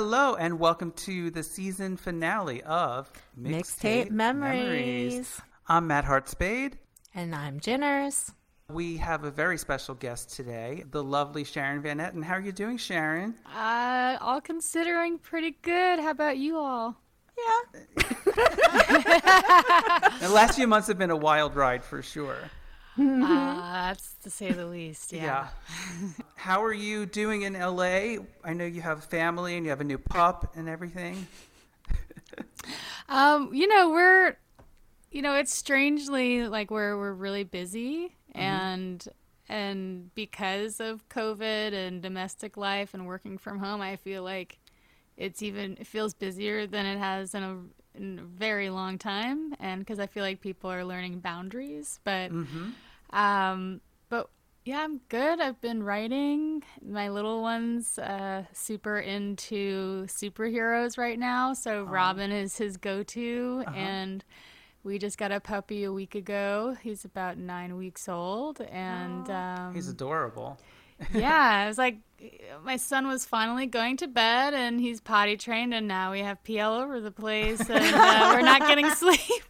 Hello and welcome to the season finale of Mixtape Memories. I'm Matt Hartspade. And I'm Jinners. We have a very special guest today, the lovely Sharon Van Etten. How are you doing, Sharon? Uh, all considering pretty good. How about you all? Yeah. the last few months have been a wild ride for sure. Uh, that's to say the least. Yeah. Yeah. How are you doing in LA? I know you have family and you have a new pup and everything. Um, you know, we're, you know, it's strangely like we're we're really busy and and because of COVID and domestic life and working from home, I feel like it's even it feels busier than it has in a in a very long time and because I feel like people are learning boundaries, but um but yeah, I'm good. I've been writing. My little one's uh, super into superheroes right now. So Robin is his go to. And we just got a puppy a week ago. He's about nine weeks old. And um, He's adorable. yeah, I was like, my son was finally going to bed and he's potty trained. And now we have pee all over the place. And uh, we're not getting sleep.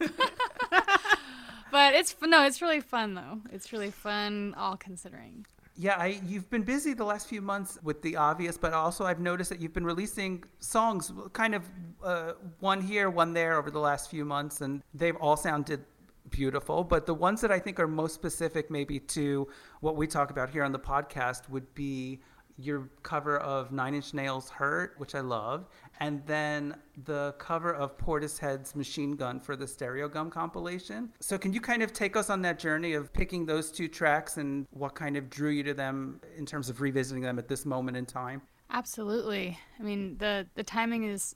But it's no, it's really fun though. It's really fun, all considering. Yeah, I, you've been busy the last few months with the obvious, but also I've noticed that you've been releasing songs, kind of uh, one here, one there over the last few months, and they've all sounded beautiful. But the ones that I think are most specific, maybe to what we talk about here on the podcast, would be your cover of Nine Inch Nails' "Hurt," which I love, and then the cover of Portishead's "Machine Gun" for the Stereogum compilation. So, can you kind of take us on that journey of picking those two tracks and what kind of drew you to them in terms of revisiting them at this moment in time? Absolutely. I mean, the the timing is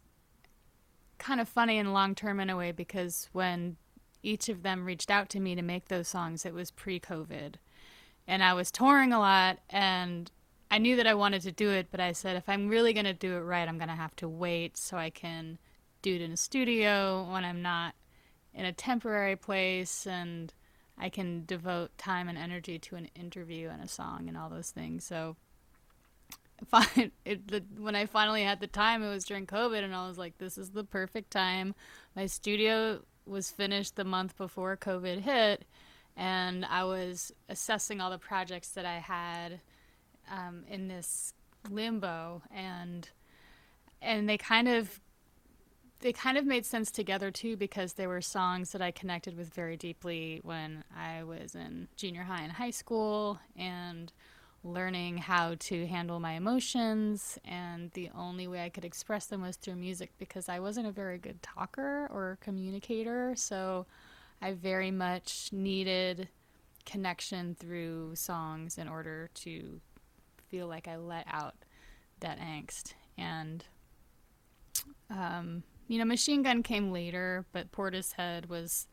kind of funny and long term in a way because when each of them reached out to me to make those songs, it was pre-COVID, and I was touring a lot, and I knew that I wanted to do it, but I said if I'm really going to do it right, I'm going to have to wait so I can do it in a studio when I'm not in a temporary place and I can devote time and energy to an interview and a song and all those things. So fine it, the, when I finally had the time, it was during COVID, and I was like, "This is the perfect time." My studio was finished the month before COVID hit, and I was assessing all the projects that I had um, in this limbo, and and they kind of they kind of made sense together too because they were songs that I connected with very deeply when I was in junior high and high school and learning how to handle my emotions and the only way I could express them was through music because I wasn't a very good talker or communicator so I very much needed connection through songs in order to feel like I let out that angst and um, you know, Machine Gun came later, but Portishead was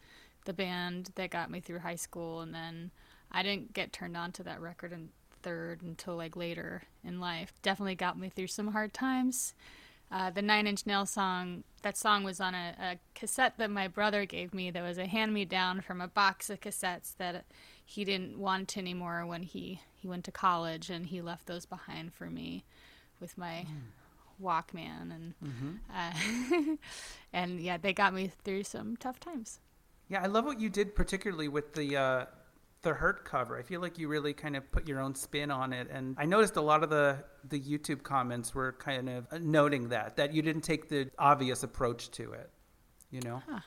the band that got me through high school, and then I didn't get turned on to that record in third until like later in life. Definitely got me through some hard times. Uh, the Nine Inch Nail song, that song was on a, a cassette that my brother gave me that was a hand me down from a box of cassettes that he didn't want anymore when he, he went to college, and he left those behind for me with my Walkman and uh, and yeah, they got me through some tough times. Yeah, I love what you did, particularly with the uh, the Hurt cover. I feel like you really kind of put your own spin on it, and I noticed a lot of the the YouTube comments were kind of noting that that you didn't take the obvious approach to it. You know? Huh.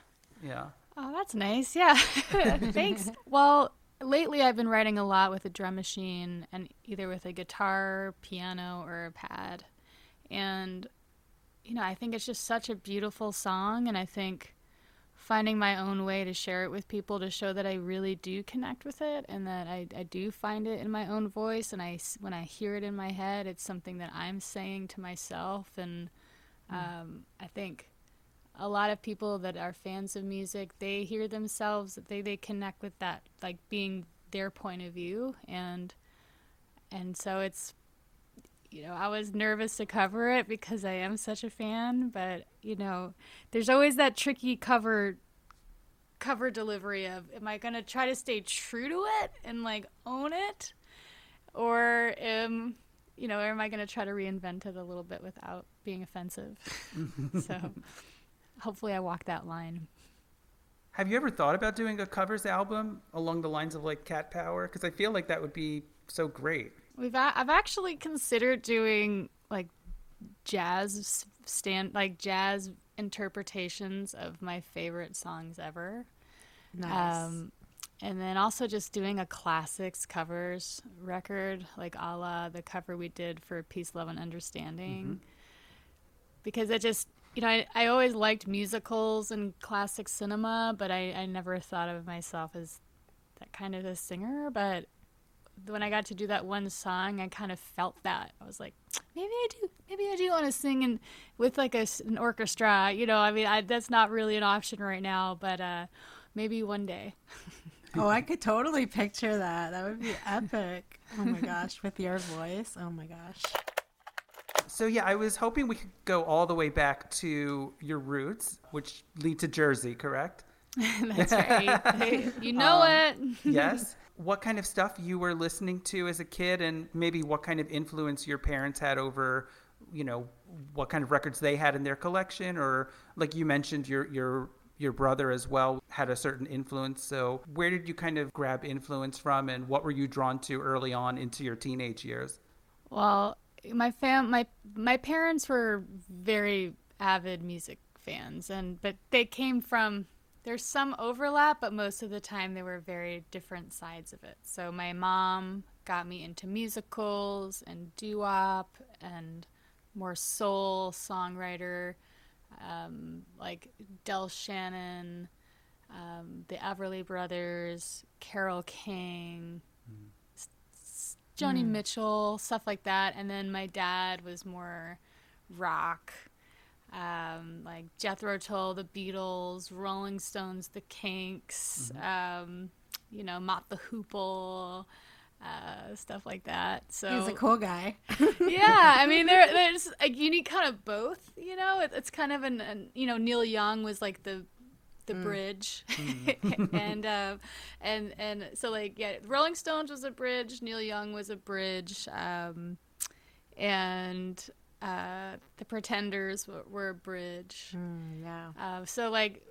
Yeah. Oh, that's nice. Yeah. Thanks. well, lately I've been writing a lot with a drum machine and either with a guitar, piano, or a pad. And, you know, I think it's just such a beautiful song. And I think finding my own way to share it with people to show that I really do connect with it and that I, I do find it in my own voice. And I, when I hear it in my head, it's something that I'm saying to myself. And um, I think a lot of people that are fans of music they hear themselves they they connect with that like being their point of view and and so it's you know I was nervous to cover it because I am such a fan but you know there's always that tricky cover cover delivery of am I going to try to stay true to it and like own it or am you know, or am I going to try to reinvent it a little bit without being offensive? so hopefully I walk that line. Have you ever thought about doing a covers album along the lines of like Cat Power? Because I feel like that would be so great. We've a- I've actually considered doing like jazz stand like jazz interpretations of my favorite songs ever. Nice. Um, and then also just doing a classics covers record, like a la the cover we did for Peace, Love, and Understanding. Because it just, you know, I, I always liked musicals and classic cinema, but I, I never thought of myself as that kind of a singer. But when I got to do that one song, I kind of felt that. I was like, maybe I do, maybe I do want to sing in, with like a, an orchestra. You know, I mean, I, that's not really an option right now, but uh, maybe one day. oh, I could totally picture that. That would be epic. Oh my gosh, with your voice. Oh my gosh. So yeah, I was hoping we could go all the way back to your roots, which lead to Jersey, correct? That's right. you know um, it. yes. What kind of stuff you were listening to as a kid, and maybe what kind of influence your parents had over, you know, what kind of records they had in their collection, or like you mentioned, your your your brother as well had a certain influence. So where did you kind of grab influence from, and what were you drawn to early on into your teenage years? Well, my fam, my my parents were very avid music fans, and but they came from. There's some overlap, but most of the time they were very different sides of it. So my mom got me into musicals and doo-wop and more soul songwriter, um, like Del Shannon, um, the Everly Brothers, Carole King, s- Joni Mitchell, stuff like that. And then my dad was more rock, um, like Jethro Tull, the Beatles, Rolling Stones, the Kinks, um, you know, Mott the Hoople. Uh, stuff like that. So He's a cool guy. yeah, I mean, there, there's like you need kind of both. You know, it, it's kind of an, an you know Neil Young was like the the bridge, and uh, and and so like yeah, Rolling Stones was a bridge, Neil Young was a bridge, um, and uh, the Pretenders were, were a bridge. Mm, yeah. Uh, so like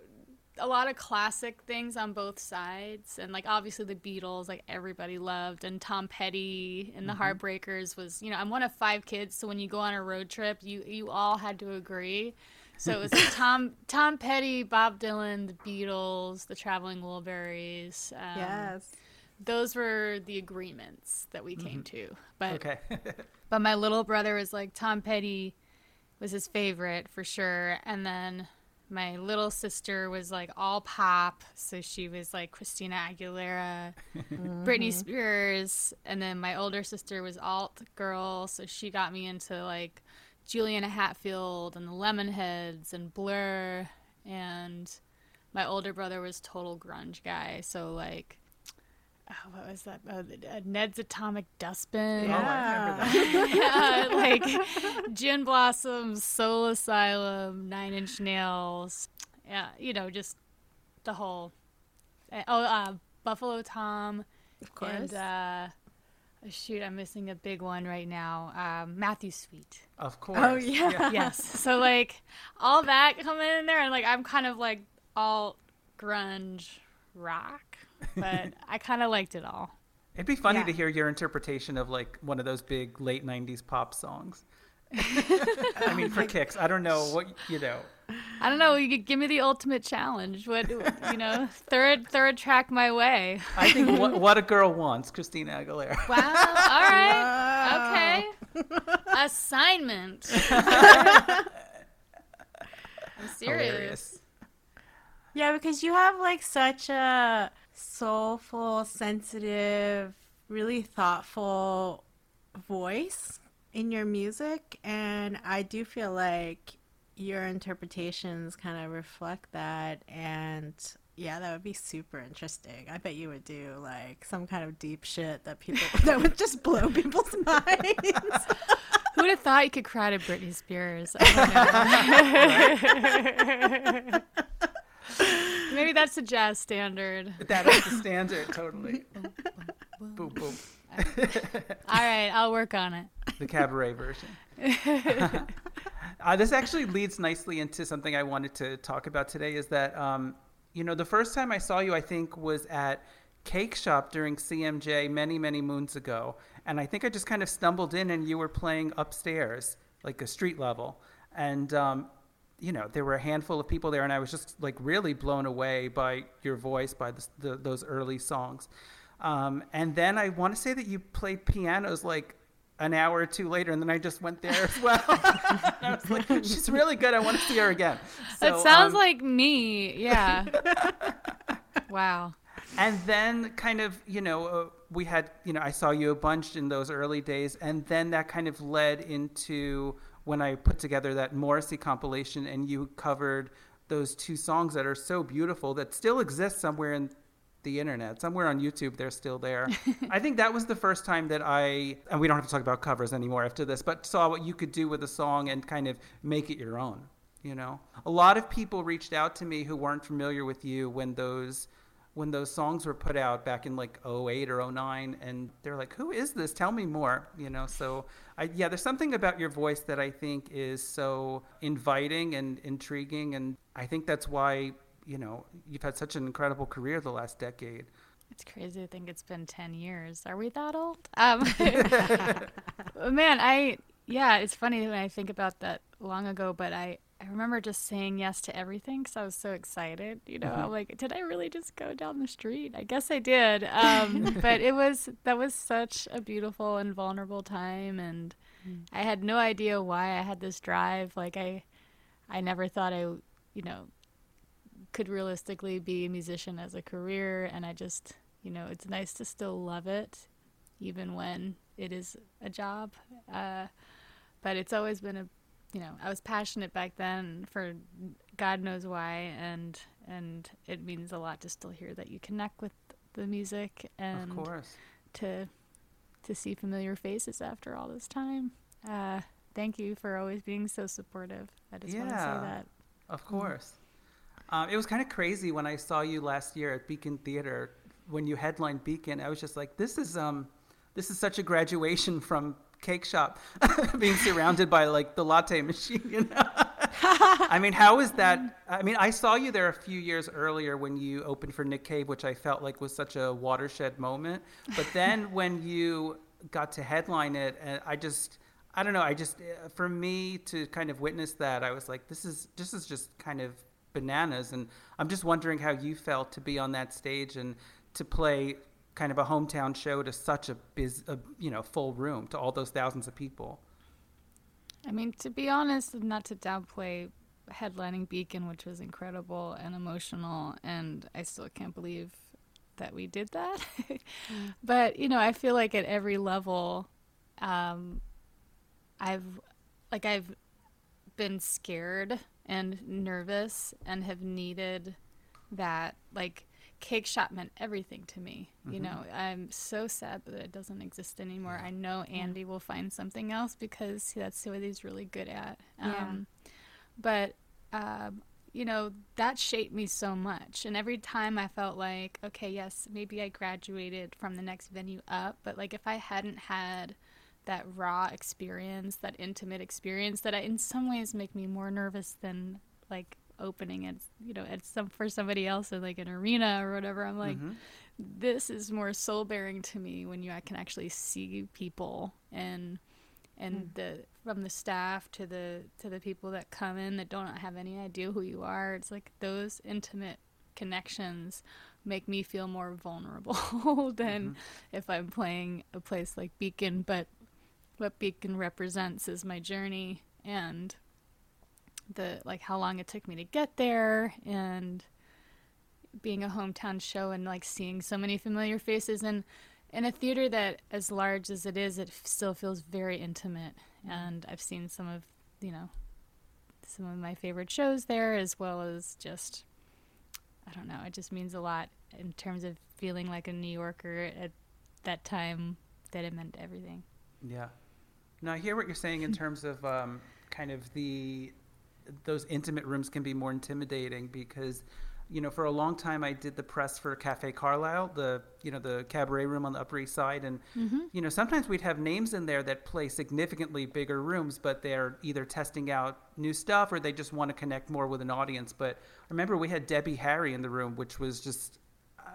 a lot of classic things on both sides, and like obviously the Beatles, like everybody loved, and Tom Petty and the Heartbreakers was, you know, I'm one of five kids, so when you go on a road trip, you you all had to agree. So it was like Tom Tom Petty, Bob Dylan, the Beatles, the Traveling Wilburys. Um, yes. those were the agreements that we came to. But Okay. but my little brother was like Tom Petty was his favorite for sure, and then my little sister was like all pop, so she was like Christina Aguilera, Britney Spears, and then my older sister was alt girl, so she got me into like Juliana Hatfield and the Lemonheads and Blur, and my older brother was total grunge guy, so like. Oh, what was that? Uh, uh, Ned's Atomic Dustbin. Oh, I remember that. yeah, like Gin Blossoms, Soul Asylum, Nine Inch Nails. Yeah, you know, just the whole. uh, Oh, uh, Buffalo Tom. Of course. And uh, shoot, I'm missing a big one right now. Um, Matthew Sweet. Of course. Oh yeah. yes. So like all that coming in there, and like I'm kind of like all grunge rock, but I kind of liked it all. It'd be funny Yeah. to hear your interpretation of like one of those big late '90s pop songs. I mean, for kicks, I don't know what you know. I don't know. You could give me the ultimate challenge. What you know, third third track my way. I think what, what a girl wants, Christina Aguilera. Wow. All right. Okay. Assignment. I'm serious. Hilarious. Yeah, because you have like such a soulful, sensitive, really thoughtful voice in your music, and I do feel like your interpretations kind of reflect that. And yeah, that would be super interesting. I bet you would do like some kind of deep shit that people that would just blow people's minds. Who'd have thought you could cry to Britney Spears? I don't know. Maybe that's a jazz standard. That is the standard, totally. boom, boom. All right, I'll work on it. The cabaret version. uh, this actually leads nicely into something I wanted to talk about today. Is that um, you know the first time I saw you, I think was at Cake Shop during CMJ many many moons ago, and I think I just kind of stumbled in and you were playing upstairs, like a street level, and um, you know there were a handful of people there, and I was just like really blown away by your voice, by the, the, those early songs. Um, and then I want to say that you played pianos like an hour or two later, and then I just went there as well. I was like, she's really good. I want to see her again. That So, sounds um, like me. Yeah. wow. and then kind of you know uh, we had you know i saw you a bunch in those early days and then that kind of led into when i put together that morrissey compilation and you covered those two songs that are so beautiful that still exist somewhere in the internet. Somewhere on youtube they're still there. I think that was the first time that i and we don't have to talk about covers anymore after this but saw what you could do with a song and kind of make it your own you know? A lot of people reached out to me who weren't familiar with you when those when those songs were put out back in like 08 or 09 and they're like who is this? Tell me more you know? So I, yeah there's something about your voice that i think is so inviting and intriguing and i think that's why you know you've had such an incredible career the last decade It's crazy to think it's been 10 years. Are we that old? Um, man, I, yeah, it's funny when I think about that long ago, but I, I remember just saying yes to everything because I was so excited. You know, I'm like, did I really just go down the street? I guess I did. Um, but it was, that was such a beautiful and vulnerable time. And I had no idea why I had this drive. Like, I, I never thought I, you know, could realistically be a musician as a career and I just you know it's nice to still love it even when it is a job. Uh, but it's always been a you know I was passionate back then for God knows why and and it means a lot to still hear that you connect with the music and of course. to to see familiar faces after all this time. Uh, thank you for always being so supportive. I just want to say that. Of course. Um, it was kind of crazy when I saw you last year at Beacon Theater when you headlined Beacon. I was just like, this is um, this is such a graduation from Cake Shop, being surrounded by like the latte machine. You know? I mean, how is that? I mean, I saw you there a few years earlier when you opened for Nick Cave, which I felt like was such a watershed moment. But then when you got to headline it, and I just, I don't know, I just, uh, for me to kind of witness that, I was like, this is, this is just kind of bananas. And I'm just wondering how you felt to be on that stage and to play kind of a hometown show to such a biz, a, you know, full room to all those thousands of people. I mean, to be honest, not to downplay headlining Beacon, which was incredible and emotional, and I still can't believe that we did that. But you know, I feel like at every level, um, I've like I've been scared and nervous and have needed that. Like cake shop meant everything to me you know? I'm so sad that it doesn't exist anymore. I know andy will find something else because that's what he's really good at. Yeah. um, but um, you know, that shaped me so much. And every time I felt like, okay, yes, maybe I graduated from the next venue up, but like if I hadn't had that raw experience, that intimate experience that I, in some ways make me more nervous than like opening it, you know, at some for somebody else in like an arena or whatever. I'm like, mm-hmm. this is more soul bearing to me when you I can actually see people and and mm. the from the staff to the to the people that come in that don't have any idea who you are it's like those intimate connections make me feel more vulnerable than mm-hmm. if i'm playing a place like beacon but what beacon represents is my journey and the like how long it took me to get there and being a hometown show and like seeing so many familiar faces. And in a theater that as large as it is it still feels very intimate. Mm-hmm. And i've seen some of you know some of my favorite shows there as well as just i don't know it just means a lot in terms of feeling like a new yorker at that time that it meant everything. Yeah now i hear what you're saying in terms of um, kind of the those intimate rooms can be more intimidating because you know, for a long time, I did the press for Cafe Carlyle, the you know the cabaret room on the Upper East Side, and mm-hmm. you know sometimes we'd have names in there that play significantly bigger rooms, but they're either testing out new stuff or they just want to connect more with an audience. But I remember we had Debbie Harry in the room, which was just uh,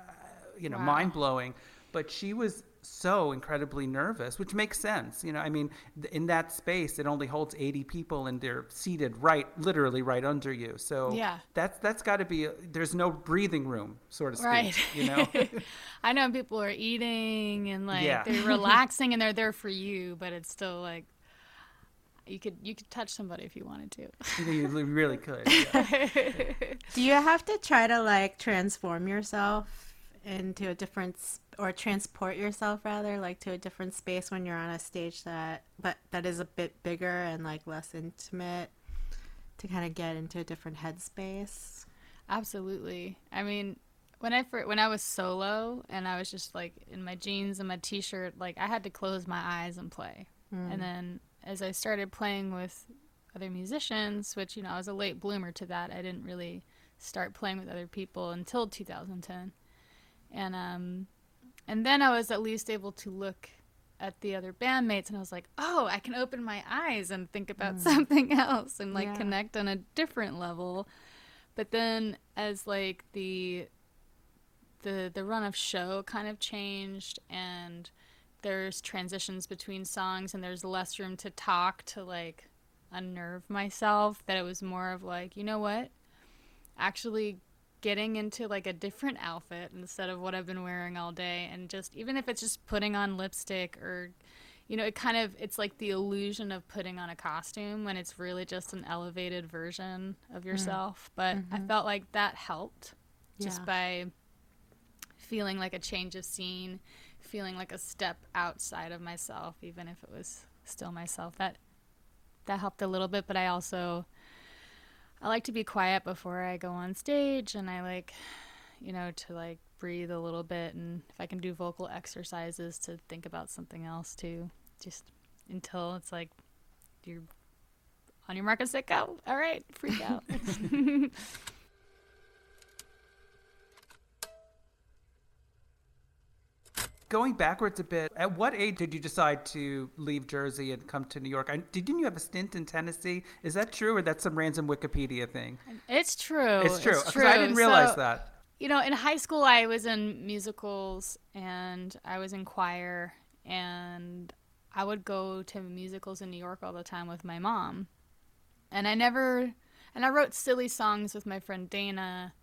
you know wow. mind blowing. But she was so incredibly nervous, which makes sense. You know, I mean, in that space, it only holds 80 people and they're seated right, literally right under you. So yeah, that's, that's got to be, uh, there's no breathing room, so to speak, right. you know? I know people are eating and like yeah. they're relaxing and they're there for you, but it's still like, you could you could touch somebody if you wanted to. you really could. Yeah. Do you have to try to like transform yourself into a different or transport yourself rather like to a different space when you're on a stage that but that is a bit bigger and like less intimate to kind of get into a different headspace? Absolutely. I mean when i first, when i was solo and i was just like in my jeans and my t-shirt like i had to close my eyes and play. Mm. and then as i started playing with other musicians which you know i was a late bloomer to that i didn't really start playing with other people until 2010 and um and then I was at least able to look at the other bandmates and I was like, "Oh, I can open my eyes and think about mm. something else and like yeah. connect on a different level." But then as like the the the run of show kind of changed and there's transitions between songs and there's less room to talk to like unnerve myself that it was more of like, you know what? Actually getting into like a different outfit instead of what I've been wearing all day and just even if it's just putting on lipstick or you know it kind of it's like the illusion of putting on a costume when it's really just an elevated version of mm. yourself mm. but mm-hmm. I felt like that helped just yeah. by feeling like a change of scene feeling like a step outside of myself even if it was still myself that that helped a little bit but I also I like to be quiet before I go on stage and I like you know to like breathe a little bit and if I can do vocal exercises to think about something else too just until it's like you're on your mark and set go oh, all right freak out Going backwards a bit, at what age did you decide to leave Jersey and come to New York? didn't you have a stint in Tennessee? Is that true, or that's some random Wikipedia thing? It's true. It's true. It's true. I didn't realize so, that. You know, in high school, I was in musicals and I was in choir, and I would go to musicals in New York all the time with my mom. And I never, and I wrote silly songs with my friend Dana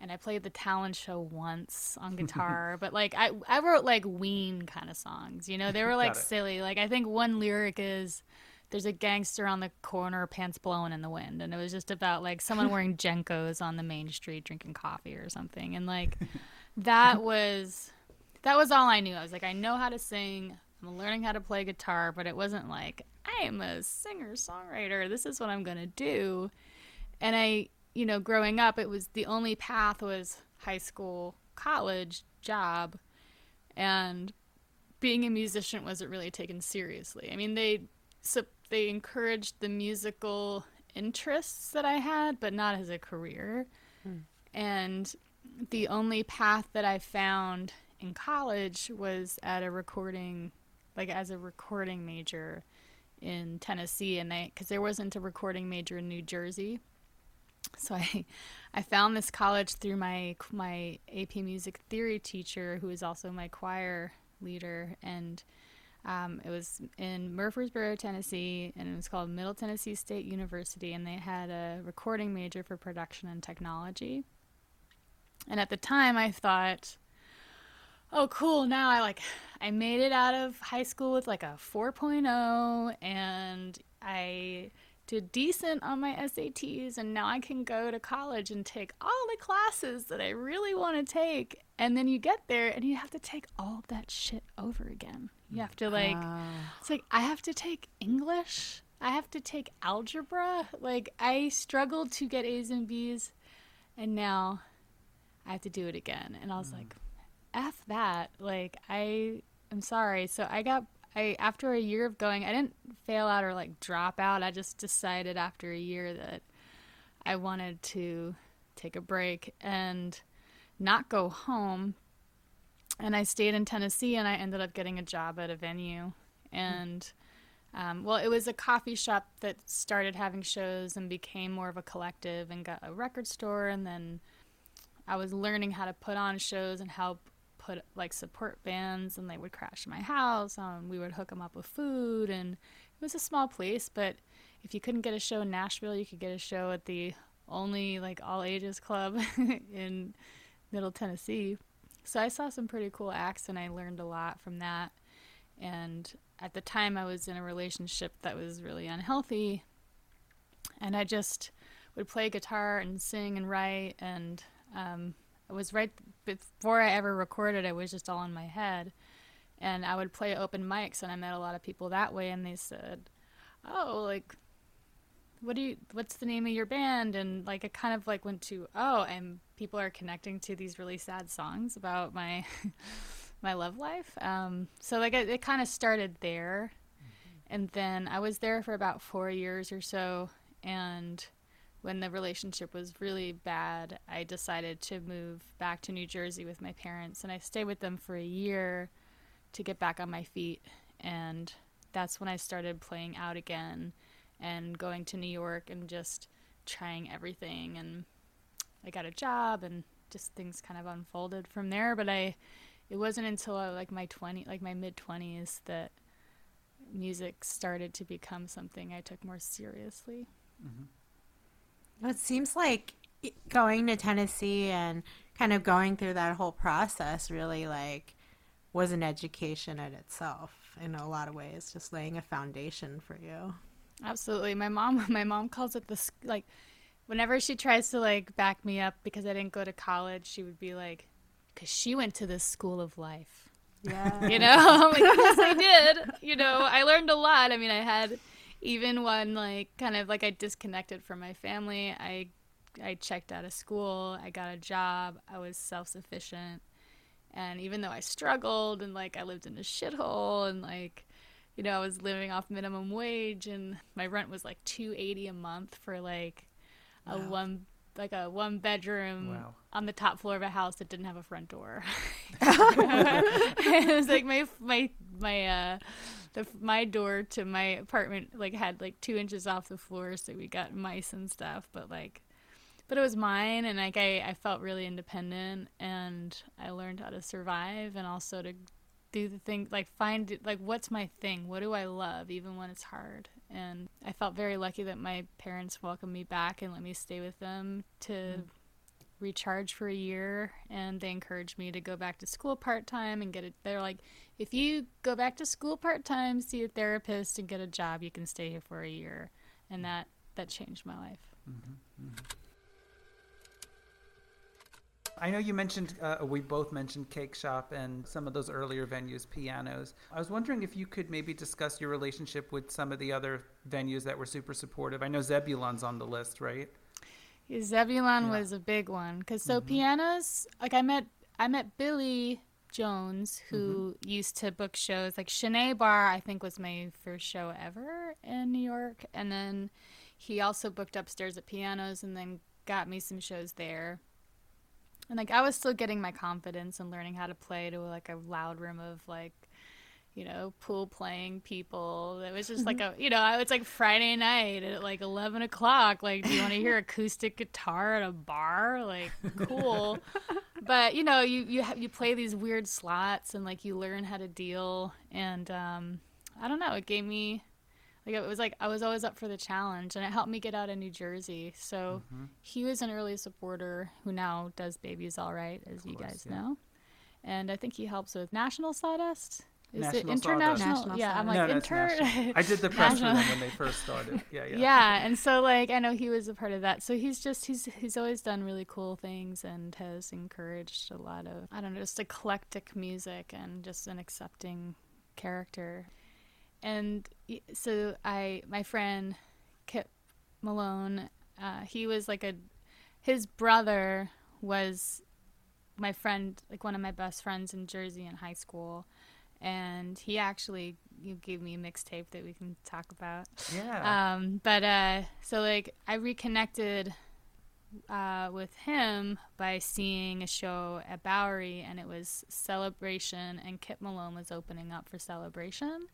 and I played the talent show once on guitar, but like I I wrote like Ween kind of songs, you know, they were like silly. Like I think one lyric is there's a gangster on the corner, pants blowing in the wind, and it was just about like someone wearing JNCOs on the main street drinking coffee or something, and like that was that was all I knew. I was like, I know how to sing. I'm learning how to play guitar, but it wasn't like I am a singer songwriter. This is what I'm gonna do, and I you know, growing up, it was the only path was high school, college, job, and being a musician wasn't really taken seriously. I mean, they so they encouraged the musical interests that I had, but not as a career. Hmm. And the only path that I found in college was at a recording, like as a recording major in Tennessee, and they because there wasn't a recording major in New Jersey. So I, I found this college through my my AP Music Theory teacher, who is also my choir leader, and um, it was in Murfreesboro, Tennessee, and it was called Middle Tennessee State University, and they had a recording major for production and technology. And at the time, I thought, oh, cool, now I like, I made it out of high school with like a 4.0, and I did decent on my SATs, and now I can go to college and take all the classes that I really want to take. And then you get there and you have to take all that shit over again. You have to, like, ah. it's like, I have to take English, I have to take algebra. Like, I struggled to get A's and B's, and now I have to do it again. And I was hmm. like, F that. Like, I am sorry. So I got I after a year of going, I didn't fail out or like drop out. I just decided after a year that I wanted to take a break and not go home. And I stayed in Tennessee and I ended up getting a job at a venue. And um, well, it was a coffee shop that started having shows and became more of a collective and got a record store. And then I was learning how to put on shows and help put like support bands and they would crash my house um, we would hook them up with food and it was a small place but if you couldn't get a show in nashville you could get a show at the only like all ages club in middle tennessee. So i saw some pretty cool acts and i learned a lot from that. And at the time i was in a relationship that was really unhealthy. And i just would play guitar and sing and write and um, it was right before I ever recorded. It was just all in my head, and I would play open mics, and I met a lot of people that way, and they said, "Oh, like, what do you? What's the name of your band?" And like, it kind of like went to, "Oh, and people are connecting to these really sad songs about my my love life." Um, so like, it, it kind of started there, and then I was there for about four years or so, and when the relationship was really bad, I decided to move back to New Jersey with my parents, and I stayed with them for a year to get back on my feet. And that's when I started playing out again and going to New York and just trying everything. And I got a job, and just things kind of unfolded from there. But I, it wasn't until uh, like my twenty, like my mid twenties, that music started to become something I took more seriously. It seems like going to Tennessee and kind of going through that whole process really like was an education in itself in a lot of ways, just laying a foundation for you. Absolutely. My mom my mom calls it the like whenever she tries to like back me up because I didn't go to college, she would be like cuz she went to the school of life. Yeah. You know? I'm like, yes, I did. You know, I learned a lot. I mean, I had even when like kind of like I disconnected from my family, I I checked out of school, I got a job, I was self-sufficient. And even though I struggled and like I lived in a shithole and like you know, I was living off minimum wage and my rent was like 280 a month for like a one like a one bedroom Wow. on the top floor of a house that didn't have a front door. it was like my my my uh the my door to my apartment like had like two inches off the floor, so we got mice and stuff. But like, but it was mine, and like I I felt really independent, and I learned how to survive, and also to do the thing like find like what's my thing what do i love even when it's hard and i felt very lucky that my parents welcomed me back and let me stay with them to mm. Recharge for a year and they encouraged me to go back to school part-time and get it they're like if you go back to school part-time see a therapist and get a job you can stay here for a year and that that changed my life I know you mentioned, uh, we both mentioned Cake Shop and some of those earlier venues, pianos. I was wondering if you could maybe discuss your relationship with some of the other venues that were super supportive. I know Zebulon's on the list, right? Zebulon Yeah. was a big one because so mm-hmm. pianos like I met I met Billy Jones who mm-hmm. used to book shows like Sin-é Bar I think was my first show ever in New York and then he also booked upstairs at pianos and then got me some shows there. And like I was still getting my confidence and learning how to play to like a loud room of like you know, pool playing people. It was just like a, you know, it's like Friday night at like 11 o'clock. Like, do you want to hear acoustic guitar at a bar? Like, cool. but, you know, you, you, you play these weird slots and like you learn how to deal. And, um, I don't know, it gave me, like, it was like I was always up for the challenge and it helped me get out of New Jersey. So mm-hmm. he was an early supporter who now does Baby's All Right, as you guys yeah. know. And I think he helps with National Sawdust. Is National it international? National yeah, I'm like no, inter. I did the press for them when they first started. Yeah, yeah. Yeah, and so like I know he was a part of that. So he's just he's he's always done really cool things and has encouraged a lot of I don't know just eclectic music and just an accepting character. And so I my friend Kyp Malone, uh, he was like a his brother was my friend like one of my best friends in Jersey in high school and he actually you gave me a mixtape that we can talk about. Yeah. Um, but uh, so like I reconnected uh, with him by seeing a show at Bowery, and it was Celebration, and Kyp Malone was opening up for Celebration.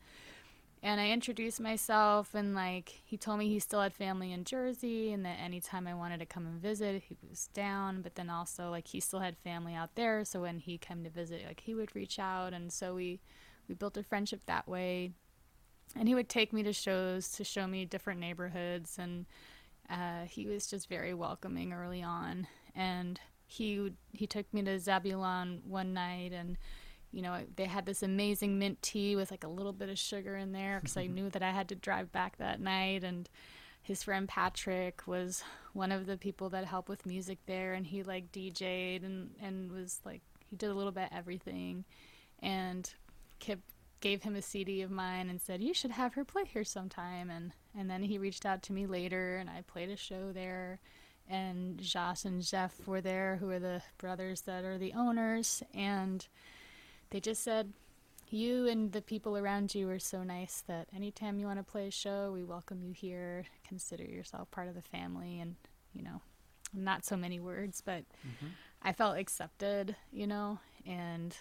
And I introduced myself, and like he told me he still had family in Jersey, and that anytime I wanted to come and visit, he was down. But then also like he still had family out there, so when he came to visit, like he would reach out, and so we we built a friendship that way. And he would take me to shows to show me different neighborhoods, and uh, he was just very welcoming early on. And he he took me to Zebulon one night, and you know they had this amazing mint tea with like a little bit of sugar in there because I knew that I had to drive back that night, and his friend Patrick was one of the people that helped with music there, and he like DJ'd and and was like he did a little bit everything, and Kyp gave him a CD of mine and said, "You should have her play here sometime." And and then he reached out to me later, and I played a show there. And Josh and Jeff were there, who are the brothers that are the owners, and they just said, "You and the people around you are so nice that anytime you want to play a show, we welcome you here. Consider yourself part of the family." And you know, not so many words, but mm-hmm. I felt accepted, you know, and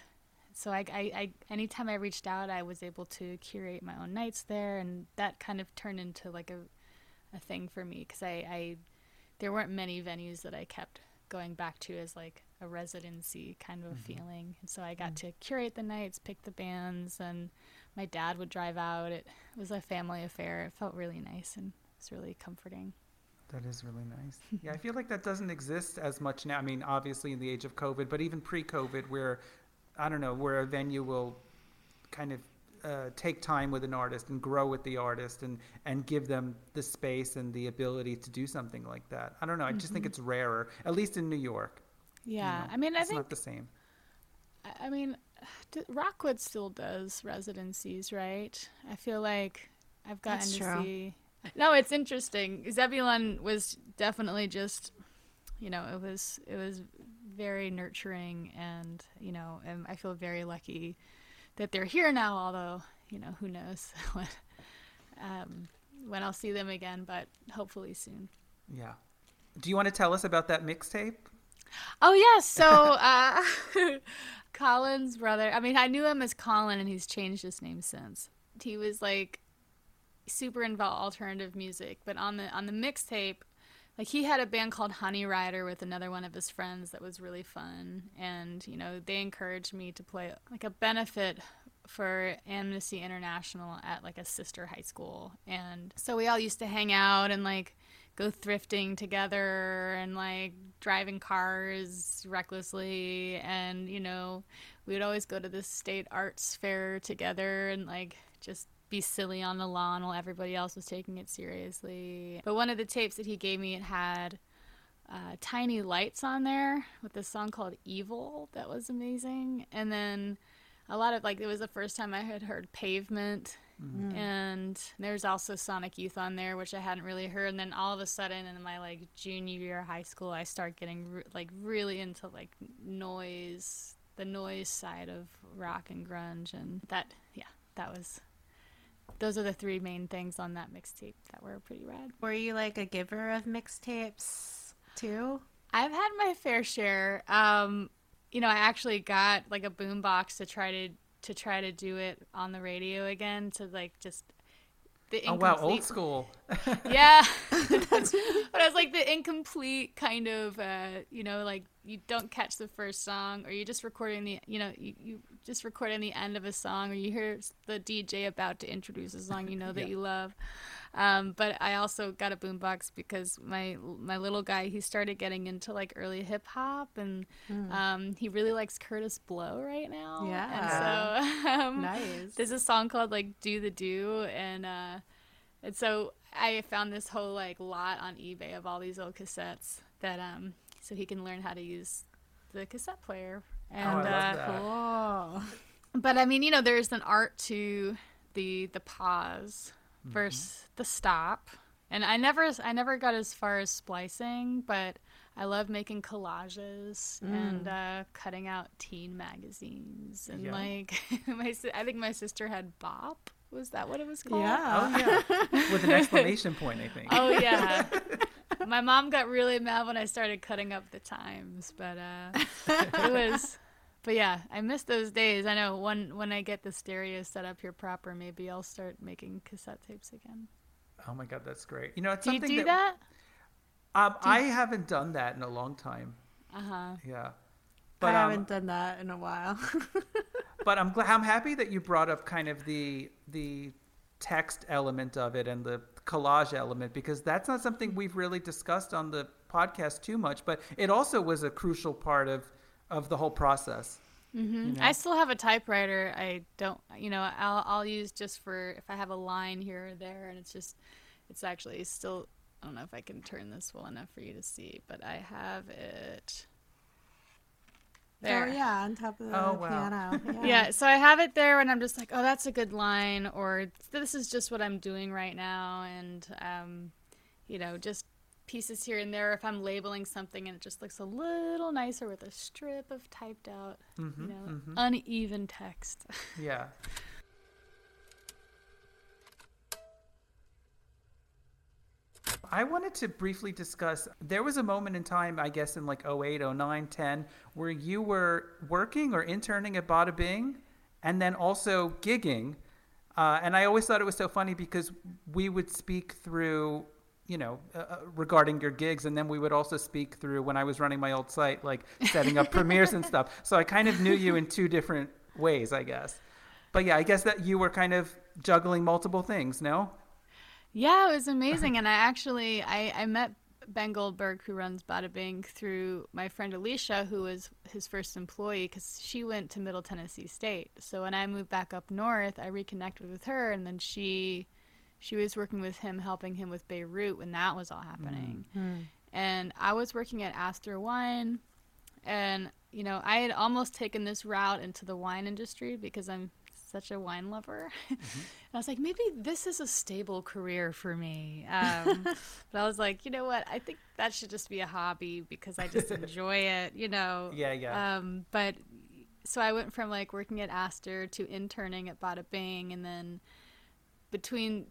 so I, I, I, anytime I reached out, I was able to curate my own nights there, and that kind of turned into like a, a thing for me because I, I, there weren't many venues that I kept going back to as like a residency kind of a mm-hmm. feeling, and so I got mm-hmm. to curate the nights, pick the bands, and my dad would drive out. It was a family affair. It felt really nice and it's really comforting. That is really nice. yeah, I feel like that doesn't exist as much now. I mean, obviously in the age of COVID, but even pre-COVID, where I don't know, where a venue will kind of uh, take time with an artist and grow with the artist and, and give them the space and the ability to do something like that. I don't know. I just mm-hmm. think it's rarer, at least in New York. Yeah, you know, I mean, I it's think not the same. I mean, Rockwood still does residencies, right? I feel like I've gotten That's to true. see. No, it's interesting. Zebulon was definitely just, you know, it was it was very nurturing, and you know, and I feel very lucky that they're here now. Although, you know, who knows when, um, when I'll see them again, but hopefully soon. Yeah. Do you want to tell us about that mixtape? Oh yes, so uh, Colin's brother. I mean, I knew him as Colin, and he's changed his name since. He was like super involved alternative music, but on the on the mixtape, like he had a band called Honey Rider with another one of his friends that was really fun and you know they encouraged me to play like a benefit for Amnesty International at like a sister high school and so we all used to hang out and like go thrifting together and like driving cars recklessly and you know we would always go to the state arts fair together and like just be silly on the lawn while everybody else was taking it seriously. But one of the tapes that he gave me, it had uh, tiny lights on there with this song called Evil that was amazing. And then a lot of like, it was the first time I had heard Pavement. Mm-hmm. And there's also Sonic Youth on there, which I hadn't really heard. And then all of a sudden, in my like junior year of high school, I start getting re- like really into like noise, the noise side of rock and grunge, and that yeah, that was those are the three main things on that mixtape that were pretty rad. Were you like a giver of mixtapes too? I've had my fair share. Um, you know, I actually got like a boombox to try to to try to do it on the radio again to like just the Oh wow, old school. yeah but I was like the incomplete kind of uh you know like you don't catch the first song or you just recording the you know you, you just recording the end of a song or you hear the dj about to introduce a song you know that Yeah. you love um but i also got a boombox because my my little guy he started getting into like early hip hop and um he really likes Kurtis Blow right now Yeah. and so um Nice. there's a song called like "Do the Do," and uh, and so I found this whole like lot on eBay of all these old cassettes that um, so he can learn how to use the cassette player. And Oh, I love uh, that. Oh, but I mean, you know, there's an art to the the pause versus the stop. And I never I never got as far as splicing, but I love making collages and uh, cutting out teen magazines and Yeah. like my I think my sister had Bop. Was that what it was called? yeah. Oh yeah, with an exclamation point, I think. Oh yeah. My mom got really mad when I started cutting up the times, but uh it was but yeah, I miss those days. I know when when I get the stereo set up here proper, maybe I'll start making cassette tapes again. Oh my god, that's great. You know, it's Do you something do that? Um, I haven't done that in a long time. Uh-huh. Yeah, I but um, haven't done that in a while. but I'm glad. I'm happy that you brought up kind of the the text element of it and the collage element because that's not something we've really discussed on the podcast too much. But it also was a crucial part of of the whole process. Mhm. I still have a typewriter. I don't, you know, I'll I'll use just for if I have a line here or there, and it's just, it's actually still. I don't know if I can turn this well enough for you to see, but I have it. There. Oh yeah, on top of the Oh, wow. piano. Yeah. Yeah, so I have it there, and I'm just like, oh, that's a good line, or this is just what I'm doing right now, and um, you know, just pieces here and there. If I'm labeling something and it just looks a little nicer with a strip of typed out, you know, uneven text. Yeah. I wanted to briefly discuss there was a moment in time, I guess in like 08, 09, 10, where you were working or interning at Ba Da Bing and then also gigging. Uh, and I always thought it was so funny because we would speak through, you know, uh, uh, regarding your gigs, and then we would also speak through when I was running my old site, like setting up premieres and stuff. So I kind of knew you in two different ways, I guess. But yeah, I guess that you were kind of juggling multiple things, no? Yeah, it was amazing, and I actually I, I met Ben Goldberg, who runs Ba Da Bing, through my friend Alicia, who was his first employee, because she went to Middle Tennessee State. So when I moved back up north, I reconnected with her, and then she she was working with him, helping him with Beirut when that was all happening. And I was working at Astor Wine, and you know I had almost taken this route into the wine industry because I'm such a wine lover. and I was like, maybe this is a stable career for me. Um, but I was like, you know what? I think that should just be a hobby because I just enjoy it, you know. Yeah, yeah. Um, but so I went from like working at Astor to interning at Ba Da Bing, and then between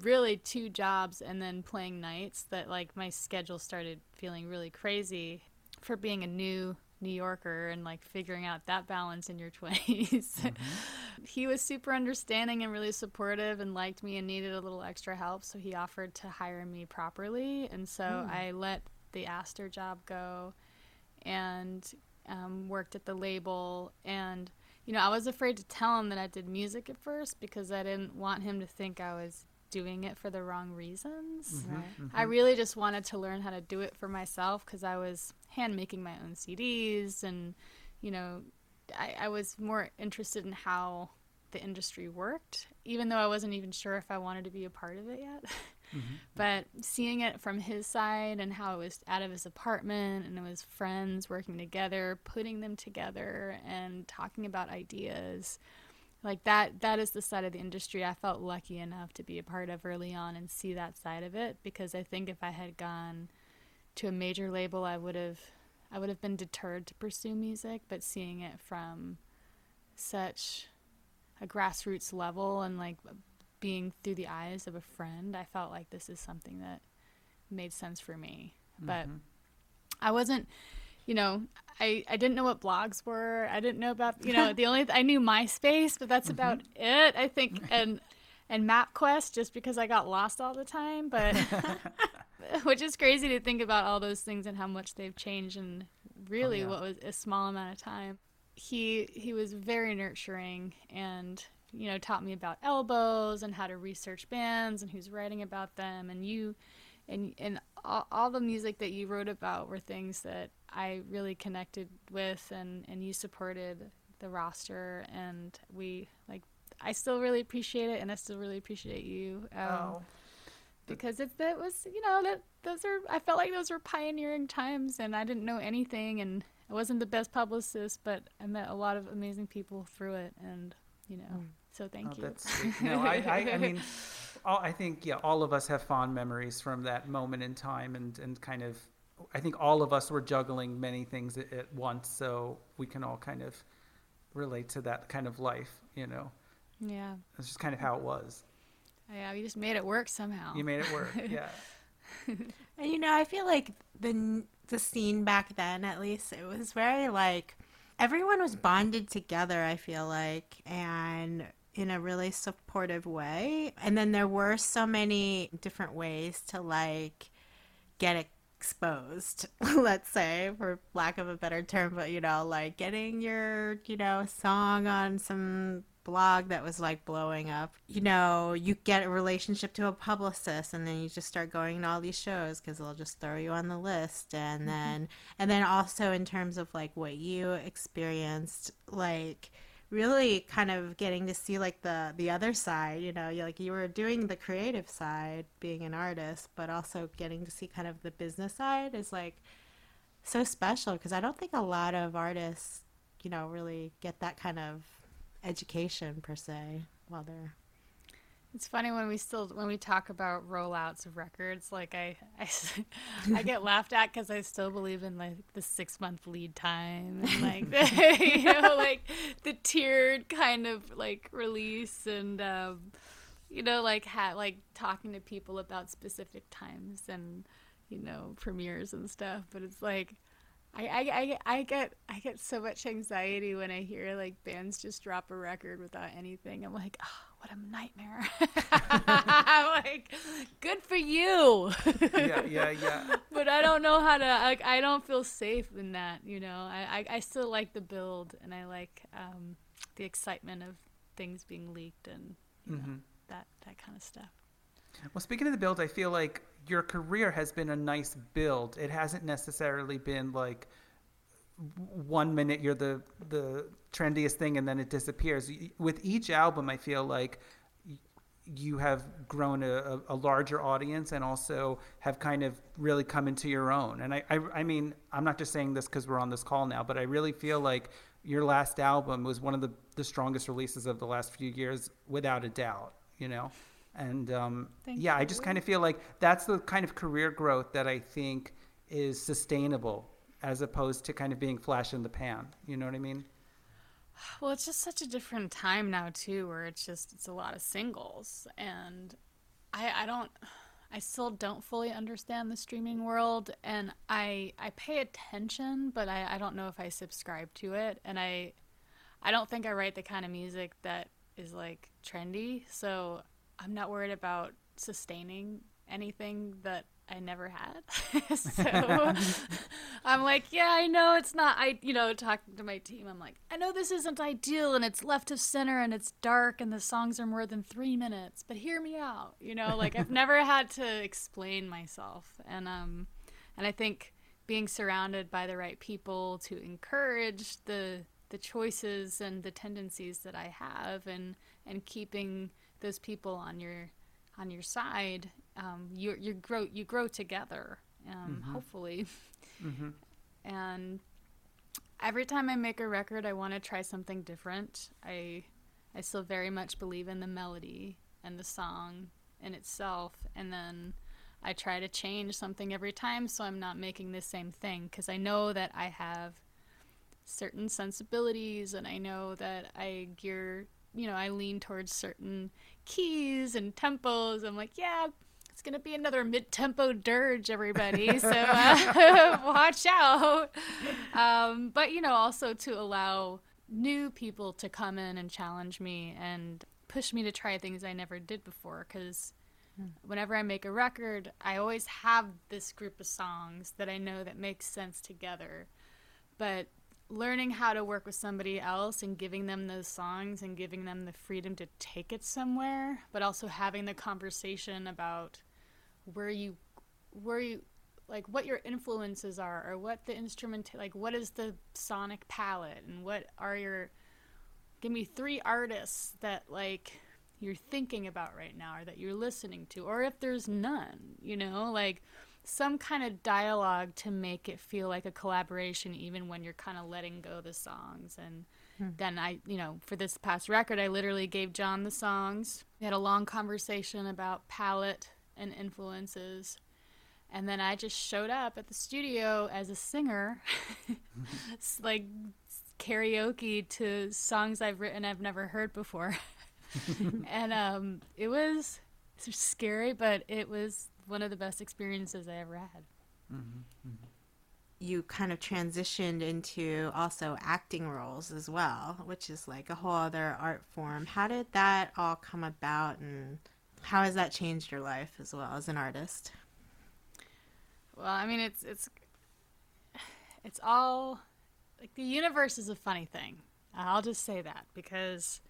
really two jobs and then playing nights, that like my schedule started feeling really crazy for being a new New Yorker and like figuring out that balance in your 20s. he was super understanding and really supportive and liked me and needed a little extra help, so he offered to hire me properly. And so I let the Astor job go and um, worked at the label. And, you know, I was afraid to tell him that I did music at first because I didn't want him to think I was doing it for the wrong reasons. Mm-hmm, mm-hmm. I really just wanted to learn how to do it for myself because I was hand making my own CDs and, you know, I, I was more interested in how the industry worked, even though I wasn't even sure if I wanted to be a part of it yet. Mm-hmm, but seeing it from his side and how it was out of his apartment and it was friends working together, putting them together and talking about ideas, like that that is the side of the industry I felt lucky enough to be a part of early on and see that side of it because I think if I had gone to a major label I would have I would have been deterred to pursue music, but seeing it from such a grassroots level and like being through the eyes of a friend, I felt like this is something that made sense for me. But mm-hmm. I wasn't, you know, I, I didn't know what blogs were. I didn't know about, you know, the only, I knew MySpace, but that's about mm-hmm. it, I think. And, and MapQuest just because I got lost all the time, but which is crazy to think about all those things and how much they've changed in really oh, yeah. what was a small amount of time. He he was very nurturing and you know taught me about elbows and how to research bands and who's writing about them and you and and all, all the music that you wrote about were things that I really connected with and and you supported the roster and we like I still really appreciate it and I still really appreciate you. Um, Oh. because it that was you know that those are I felt like those were pioneering times and I didn't know anything and I wasn't the best publicist but I met a lot of amazing people through it and you know so thank Oh, you. that's sweet. No, I, I, I mean, all, I think yeah, all of us have fond memories from that moment in time, and and kind of, I think all of us were juggling many things at, at once, so we can all kind of relate to that kind of life. You know, yeah. it's just kind of how it was. Yeah, we just made it work somehow. You made it work. Yeah. And you know, I feel like the the scene back then, at least, it was very like everyone was bonded together. I feel like, and in a really supportive way. And then there were so many different ways to like get exposed. let's say, for lack of a better term, but you know, like getting your you know song on some blog that was like blowing up. You know, you get a relationship to a publicist and then you just start going to all these shows cuz they'll just throw you on the list and mm-hmm. then and then also in terms of like what you experienced like really kind of getting to see like the the other side, you know, you like you were doing the creative side being an artist, but also getting to see kind of the business side is like so special because I don't think a lot of artists, you know, really get that kind of education per se while they're It's funny when we still when we talk about rollouts of records. Like I, I, I get laughed at because I still believe in like the six month lead time and like the, you know like the tiered kind of like release and um, you know like ha- like talking to people about specific times and you know premieres and stuff. But it's like. I, I, I, I get I get so much anxiety when I hear like bands just drop a record without anything. I'm like, oh, what a nightmare. I'm like, good for you. Yeah. Yeah. Yeah. but I don't know how to like I don't feel safe in that, you know. I, I, I still like the build and I like um, the excitement of things being leaked and you know, that that kind of stuff. Well, speaking of the build, I feel like your career has been a nice build. It hasn't necessarily been like one minute you're the the trendiest thing and then it disappears. With each album, I feel like you have grown a, a, larger audience and also have kind of really come into your own. And I, I, I mean, I'm not just saying this because we're on this call now, but I really feel like your last album was one of the, the strongest releases of the last few years, without a doubt, you know? And um, yeah, I just kind of feel like that's the kind of career growth that I think is sustainable as opposed to kind of being flash in the pan. You know what I mean? Well, it's just such a different time now too, where it's just it's a lot of singles, and I I don't I still don't fully understand the streaming world, and I I pay attention, but I I don't know if I subscribe to it, and I I don't think I write the kind of music that is like trendy, so I'm not worried about sustaining anything that I never had. so I'm like, yeah, I know it's not. I, you know, talking to my team, I'm like, I know this isn't ideal and it's left of center and it's dark and the songs are more than three minutes, but hear me out. You know, like I've never had to explain myself, and um, and I think being surrounded by the right people to encourage the the choices and the tendencies that I have, and and keeping those people on your on your side, um, you you grow you grow together. Um, Hopefully, and every time I make a record, I want to try something different. I I still very much believe in the melody and the song in itself, and then I try to change something every time so I'm not making the same thing because I know that I have certain sensibilities and I know that I gear you know, I lean towards certain keys and tempos. I'm like, yeah, it's gonna be another mid-tempo dirge, everybody. So uh, watch out. Um, but you know, also to allow new people to come in and challenge me and push me to try things I never did before. Because whenever I make a record, I always have this group of songs that I know that makes sense together. But learning how to work with somebody else and giving them those songs and giving them the freedom to take it somewhere, but also having the conversation about where you where you like what your influences are or what the instrument like what is the sonic palette and what are your give me three artists that like you're thinking about right now or that you're listening to or if there's none you know like some kind of dialogue to make it feel like a collaboration even when you're kind of letting go the songs. And then i you know for this past record i literally gave john the songs. We had a long conversation about palette and influences. And then i just showed up at the studio as a singer like karaoke to songs i've written i've never heard before. And um, it was scary but it was one of the best experiences i ever had mm-hmm, mm-hmm. you kind of transitioned into also acting roles as well, which is like a whole other art form. How did that all come about and how has that changed your life as well as an artist? Well, I mean, it's it's it's all like the universe is a funny thing. I'll just say that because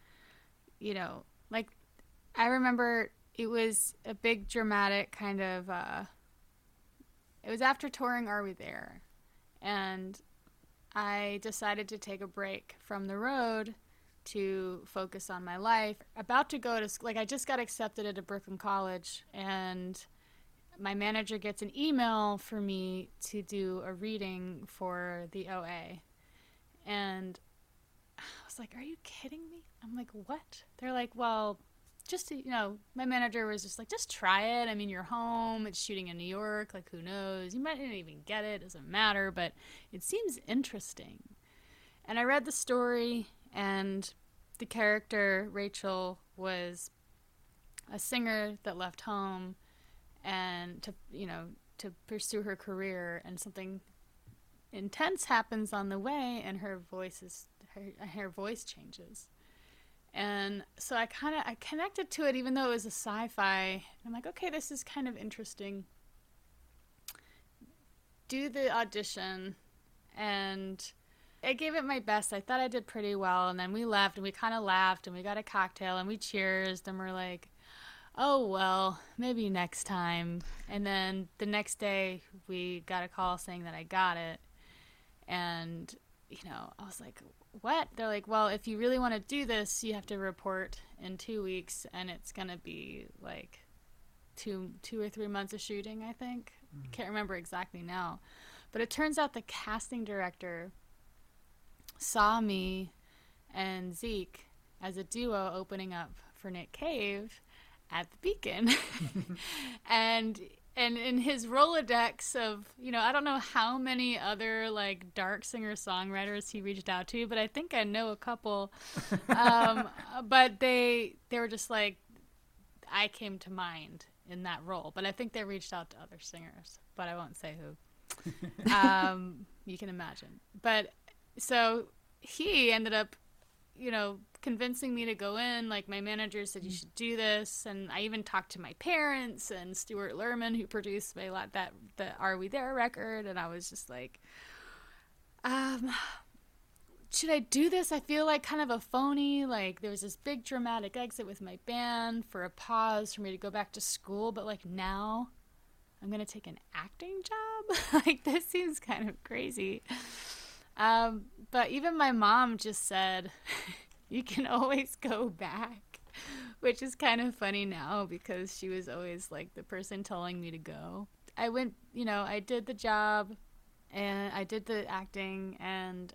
you know, like I remember it was a big dramatic kind of uh it was after touring Are We There? And I decided to take a break from the road to focus on my life. About to go to like I just got accepted at a Brooklyn College and my manager gets an email for me to do a reading for the OA. And I was like, Are you kidding me? I'm like, What? They're like, Well, just to, you know, my manager was just like, Just try it. I mean, you're home. It's shooting in New York. Like, who knows? You might not even get it. Doesn't matter. But it seems interesting. And I read the story, and the character, Rachel, was a singer that left home and to you know to pursue her career and something intense happens on the way and her voice is her, her voice changes and so i kind of i connected to it even though it was a sci-fi i'm like okay this is kind of interesting do the audition and I gave it my best. I thought I did pretty well. And then we left and we kind of laughed and we got a cocktail and we cheersed and we're like, oh, well, maybe next time. And then the next day we got a call saying that I got it. And, you know, I was like, what? They're like, well, if you really want to do this, you have to report in two weeks and it's to be like two, two or three months of shooting, I think. I can't remember exactly now. But it turns out the casting director saw me and Zeke as a duo opening up for Nick Cave at the Beacon. and and in his Rolodex of, you know, I don't know how many other like dark singer songwriters he reached out to, but I think I know a couple. um, but they they were just like I came to mind in that role, but I think they reached out to other singers, but I won't say who. um, you can imagine. But so he ended up, you know, convincing me to go in. Like my manager said, you should do this, and I even talked to my parents and Stewart Lerman, who produced my lot that the Are We There record, and I was just like, um. Should I do this? I feel like kind of a phony. Like there was this big dramatic exit with my band for a pause for me to go back to school, but like now I'm gonna take an acting job. like this seems kind of crazy. Um, but even my mom just said, "You can always go back," which is kind of funny now because she was always like the person telling me to go. I went, you know, I did the job, and I did the acting, and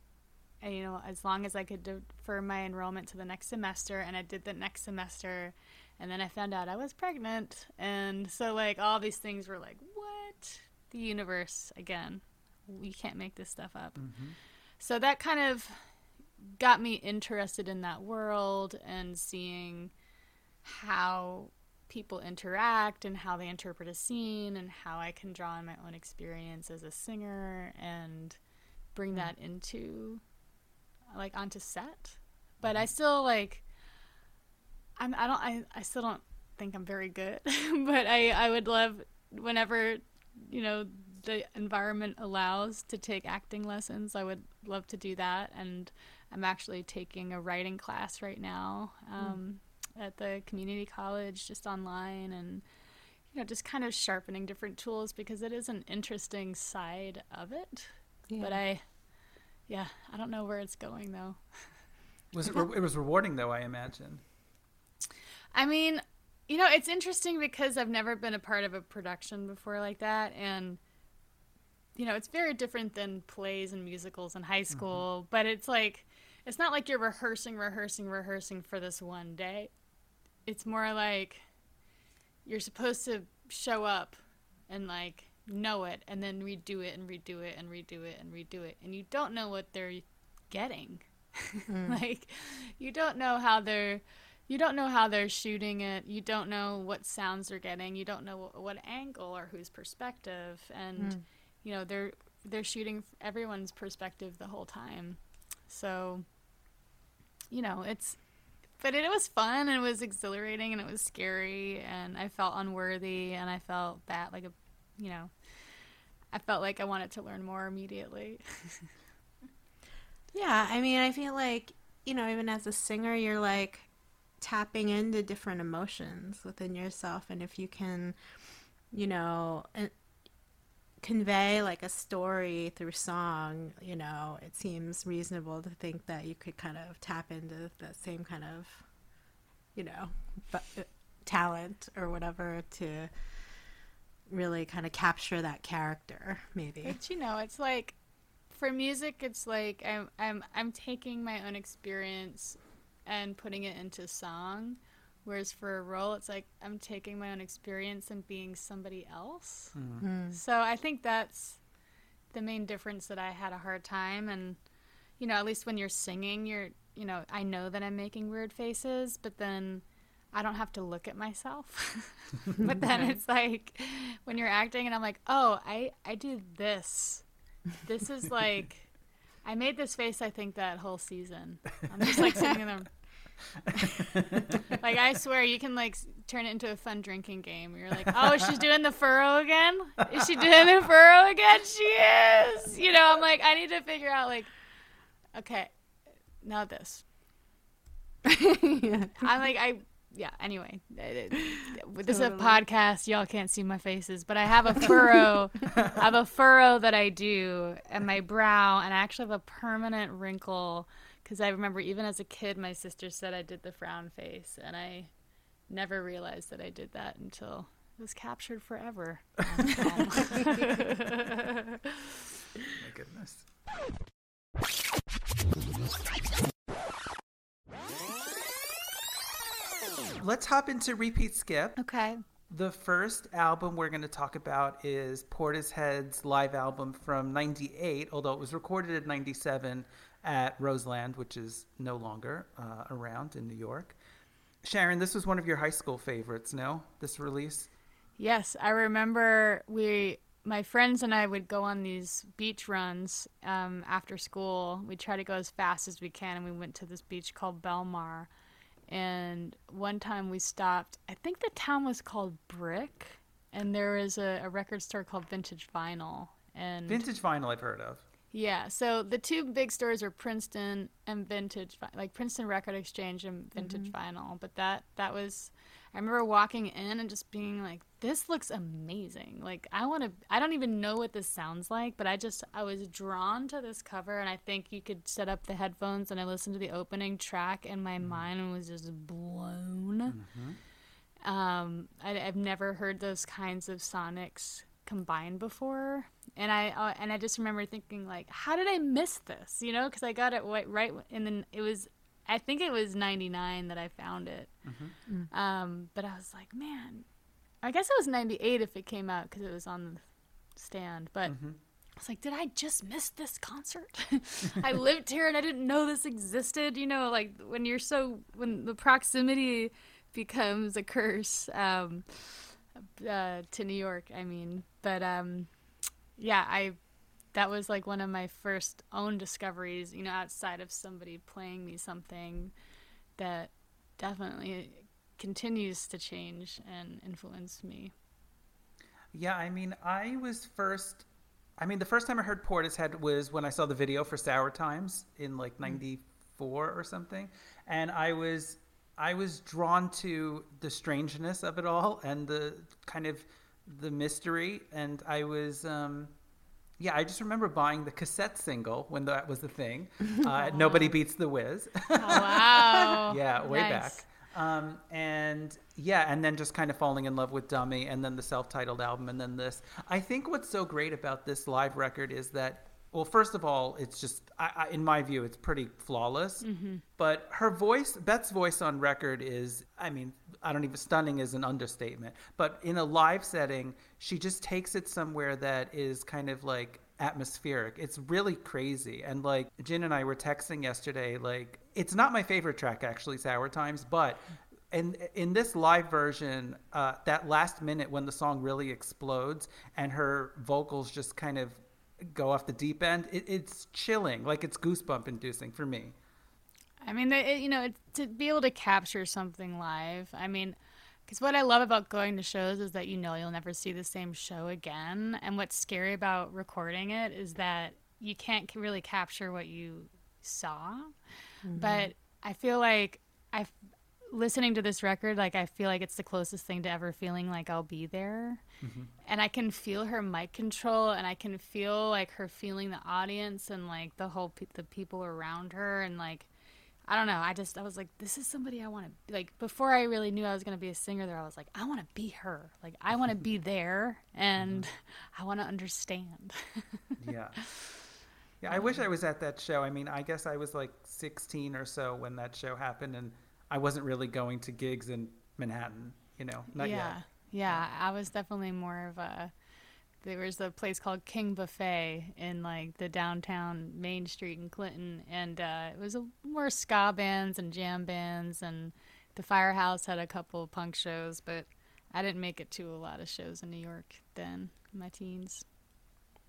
and, you know, as long as I could defer my enrollment to the next semester, and I did the next semester, and then I found out I was pregnant, and so like all these things were like, what? The universe again. You can't make this stuff up. So that kind of got me interested in that world and seeing how people interact and how they interpret a scene and how I can draw on my own experience as a singer and bring mm-hmm. that into like onto set. But I mm-hmm. still like I'm I don't I, I still don't think I'm very good. but I I would love whenever you know the environment allows to take acting lessons, I would love to do that and I'm actually taking a writing class right now. Um, at the community college just online and you know just kind of sharpening different tools because it is an interesting side of it Yeah. but i yeah i don't know where it's going though Was it, re- it was rewarding though, I imagine. i mean you know it's interesting because i've never been a part of a production before like that and you know it's very different than plays and musicals in high mm-hmm. school but it's like it's not like you're rehearsing rehearsing rehearsing for this one day. It's more like you're supposed to show up and like know it and then redo it and redo it and redo it and redo it and you don't know what they're getting. Mm. Like you don't know how they're you don't know how they're shooting it. You don't know what sounds they're getting. You don't know what, what angle or whose perspective and mm. You know they're they're shooting everyone's perspective the whole time so you know it's but it, it was fun and it was exhilarating and it was scary and I felt unworthy and I felt that like a you know I felt like I wanted to learn more immediately. Yeah, I mean, I feel like, you know, even as a singer, you're like tapping into different emotions within yourself. And if you can, you know, convey like a story through song, you know, it seems reasonable to think that you could kind of tap into that same kind of, you know, bu- uh, talent or whatever to really kind of capture that character, maybe. But you know, it's like for music, it's like I'm I'm I'm taking my own experience and putting it into song, whereas for a role, it's like I'm taking my own experience and being somebody else. Mm-hmm. Hmm. So I think that's the main difference that I had a hard time, and you know, at least when you're singing, you're you know, I know that I'm making weird faces, but then. I don't have to look at myself. but then it's like when you're acting and I'm like, "Oh, I I do this." This is like I made this face I think that whole season. I'm just like sitting there like I swear you can like turn it into a fun drinking game. You're like, "Oh, she's doing the furrow again? Is she doing the furrow again? She is." You know, I'm like I need to figure out like okay, now this. I'm like I yeah. Anyway, it- it- this is a podcast. Y'all can't see my faces, but I have a furrow. I have a furrow that I do and my brow, and I actually have a permanent wrinkle because I remember even as a kid, my sister said I did the frown face, and I never realized that I did that until it was captured forever. My goodness. Let's hop into Repeat Skip. okay. The first album we're going to talk about is Portishead's live album from 98, although it was recorded in 97 at Roseland, which is no longer uh, around in New York. Sharon, this was one of your high school favorites, no? This release? Yes, I remember we, my friends and I would go on these beach runs um, after school. We try to go as fast as we can, and we went to this beach called Belmar. And one time we stopped. I think the town was called Brick, and there was a, a record store called Vintage Vinyl. And Vintage vinyl, I've heard of. Yeah, so the two big stores are Princeton and Vintage, like Princeton Record Exchange and Vintage mm-hmm. Vinyl. But that that was, I remember walking in and just being like, "This looks amazing!" Like I want to. I don't even know what this sounds like, but I just I was drawn to this cover, and I think you could set up the headphones and I listened to the opening track, and my mm-hmm. mind was just blown. Mm-hmm. Um, I, I've never heard those kinds of sonics combined before, and I uh, and I just remember thinking like, how did I miss this? You know, because I got it right, right, and then it was, I think it was '99 that I found it. Um, but I was like, man, I guess it was '98 if it came out because it was on the stand. But I was like, did I just miss this concert? I lived here and I didn't know this existed. You know, like when you're so, when the proximity becomes a curse um, uh, to New York, I mean. But um, yeah, I, that was like one of my first own discoveries, you know, outside of somebody playing me something that definitely continues to change and influence me. Yeah, I mean, I was first. I mean, the first time I heard Portishead was when I saw the video for Sour Times in like mm. '94 or something, and I was I was drawn to the strangeness of it all and the kind of the mystery, and I was. Um, yeah, I just remember buying the cassette single when that was the thing. Uh, Nobody beats the Wiz. Oh, wow. yeah, way Nice. back. Um, and yeah, and then just kind of falling in love with Dummy, and then the self-titled album, and then this. I think what's so great about this live record is that, well, first of all, it's just, I, I, in my view, it's pretty flawless. But her voice, Beth's voice on record is, I mean, I don't even stunning is an understatement. But in a live setting, she just takes it somewhere that is kind of like atmospheric. It's really crazy. And like Jin and I were texting yesterday, like it's not my favorite track actually, Sour Times, but in in this live version, uh, that last minute when the song really explodes and her vocals just kind of go off the deep end, it, it's chilling. Like it's goosebump inducing for me. I mean, they, it- you know, it, to be able to capture something live. I mean, because what I love about going to shows is that you know you'll never see the same show again. And what's scary about recording it is that you can't really capture what you saw. Mm-hmm. But I feel like I, listening to this record, like I feel like it's the closest thing to ever feeling like I'll be there. Mm-hmm. And I can feel her mic control, and I can feel like her feeling the audience and like the whole pe- the people around her, and like I don't know. I just I was like, this is somebody I want to like. Before I really knew I was gonna be a singer, there I was like, I want to be her. Like I want to be there, and mm-hmm. I want to understand. Yeah. Yeah, I wish I was at that show. I mean, I guess I was like 16 or so when that show happened, and I wasn't really going to gigs in Manhattan, you know, not yet. yeah, yet. yeah. I was definitely more of a. There was a place called King Buffet in like the downtown Main Street in Clinton, and uh, it was a, more ska bands and jam bands, and the Firehouse had a couple of punk shows, but I didn't make it to a lot of shows in New York then, in my teens.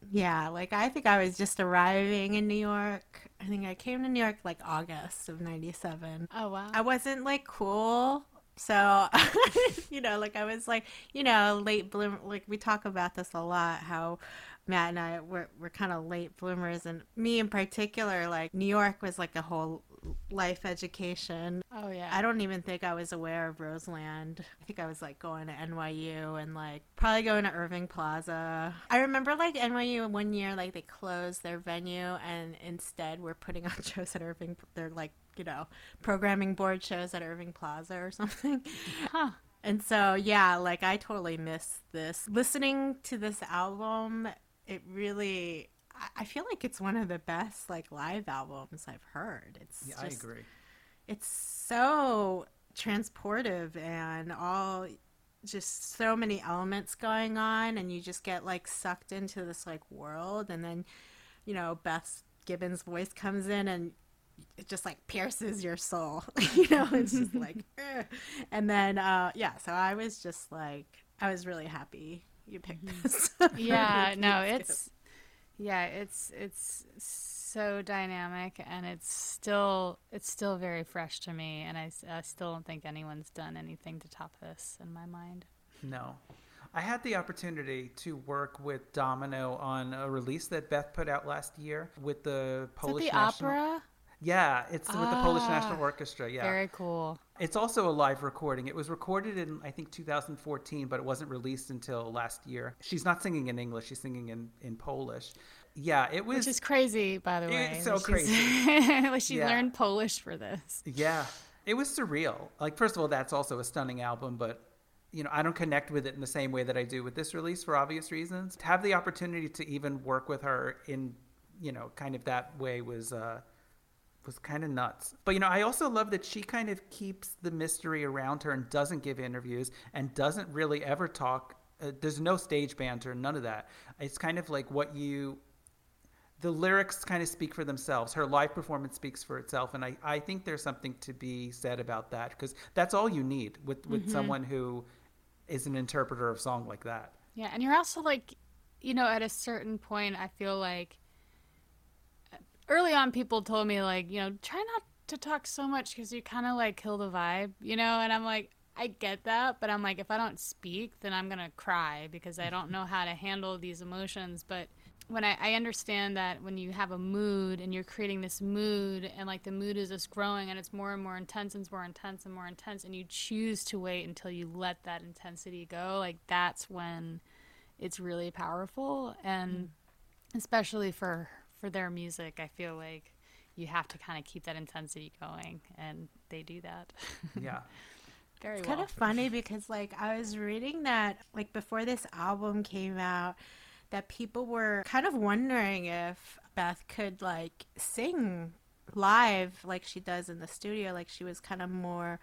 Yeah, like I think I was just arriving in New York. I think I came to New York like August of 97. Oh wow! I wasn't like cool. So, you know, like I was like, you know, late bloom. Like we talk about this a lot, how Matt and I were, were kind of late bloomers. And me in particular, like New York was like a whole life education. oh yeah. I don't even think I was aware of Roseland. I think I was like going to NYU and like probably going to Irving Plaza. I remember like NYU one year like they closed their venue and instead we're putting on shows at Irving. They're like you know programming board shows at Irving Plaza or something. Huh. And so yeah, like I totally miss this. Listening to this album, it really. I- I feel like it's one of the best like live albums I've heard. It's Yeah, I agree. it's so transportive and all just so many elements going on and you just get like sucked into this like world and then you know Beth Gibbons voice comes in and it just like pierces your soul you know it's just like "Ugh." and then uh yeah so I was just like I was really happy you picked this yeah no Skip. it's yeah it's it's so dynamic and it's still it's still very fresh to me and I, I still don't think anyone's done anything to top this in my mind No. I had the opportunity to work with Domino on a release that Beth put out last year with the is Polish the National. opera Yeah, it's with the Polish Ah, National Orchestra. Yeah. very cool It's also a live recording. It was recorded in I think 2014, but it wasn't released until last year. She's not singing in English; she's singing in in Polish. Yeah, it was. which is crazy by the It's way so that she's- like she Yeah. learned polish for this yeah, it was surreal. Like first of all, that's also a stunning album, but you know I don't connect with it in the same way that I do with this release for obvious reasons. To have the opportunity to even work with her in you know kind of that way was. uh was kind of nuts. But you know, I also love that she kind of keeps the mystery around her and doesn't give interviews and doesn't really ever talk. Uh, there's no stage banter, none of that. It's kind of like what you the lyrics kind of speak for themselves. Her live performance speaks for itself, and I, I think there's something to be said about that because that's all you need with with Mm-hmm. someone who is an interpreter of song like that. Yeah, and you're also like, you know, at a certain point, I feel like early on, people told me, like, you know, try not to talk so much because you kind of like kill the vibe, you know? And I'm like, I get that, but I'm like, if I don't speak, then I'm going to cry because I don't mm-hmm. know how to handle these emotions. But when I, I understand that when you have a mood and you're creating this mood and like the mood is just growing and it's more and more intense and it's more intense and more intense and you choose to wait until you let that intensity go like that's when it's really powerful and mm-hmm. especially for for their music i feel like you have to kind of keep that intensity going and they do that Yeah. very It's well kind of funny because like I was reading that like before this album came out that people were kind of wondering if Beth could like sing live like she does in the studio like she was kind of more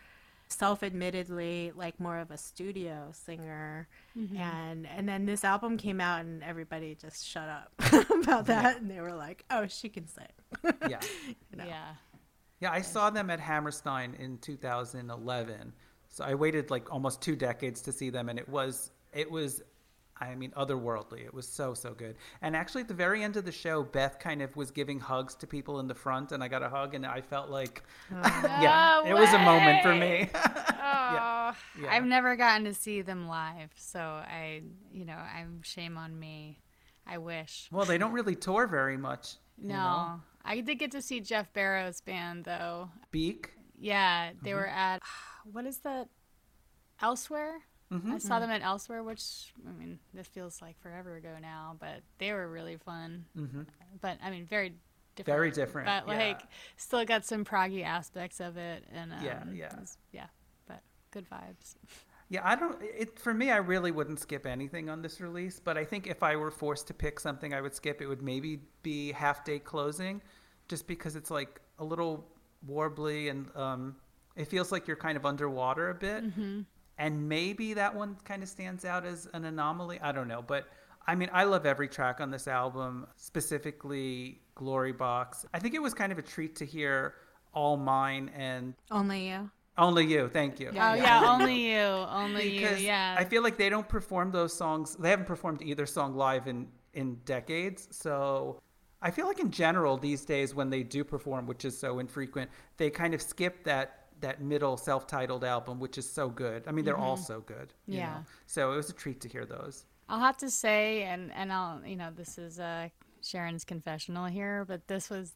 self-admittedly like more of a studio singer. Mm-hmm. And and then this album came out and everybody just shut up about that. And they were like oh she can sing. Yeah. yeah. Yeah, I saw them at Hammerstein in 2011. So I waited like almost two decades to see them, and it was it was, I mean, otherworldly. It was so so good. And actually, at the very end of the show, Beth kind of was giving hugs to people in the front, and I got a hug, and I felt like, yeah, No it was a moment for me. Oh, Yeah. I've never gotten to see them live, so I, you know, I'm shame on me. I wish. well, they don't really tour very much. you No, know? I did get to see Geoff Barrow's band though. Beak. Yeah, they Mm-hmm. were at what is that? Elsewhere. Mm-hmm, I saw them at Elsewhere, which I mean, this feels like forever ago now, but they were really fun. Mm-hmm. But I mean, very different. Very different, But yeah. like, still got some proggy aspects of it, and um, Yeah, yeah. was- yeah. But good vibes. Yeah, I don't. It for me, I really wouldn't skip anything on this release. But I think if I were forced to pick something, I would skip. It would maybe be Half Day Closing, just because it's like a little warbly and um, it feels like you're kind of underwater a bit. And maybe that one kind of stands out as an anomaly. I don't know, but I mean, I love every track on this album, specifically Glory Box. I think it was kind of a treat to hear All Mine and only you Only You. Thank you. Oh yeah, only you, only you. Yeah. I feel like they don't perform those songs. They haven't performed either song live in in decades. So I feel like in general these days when they do perform, which is so infrequent, they kind of skip that that middle self-titled album, which is so good. I mean, they're all so good. you Mm-hmm. Yeah. know? So it was a treat to hear those. I'll have to say, and and I'll, you know, this is uh, Sharon's confessional here, but this was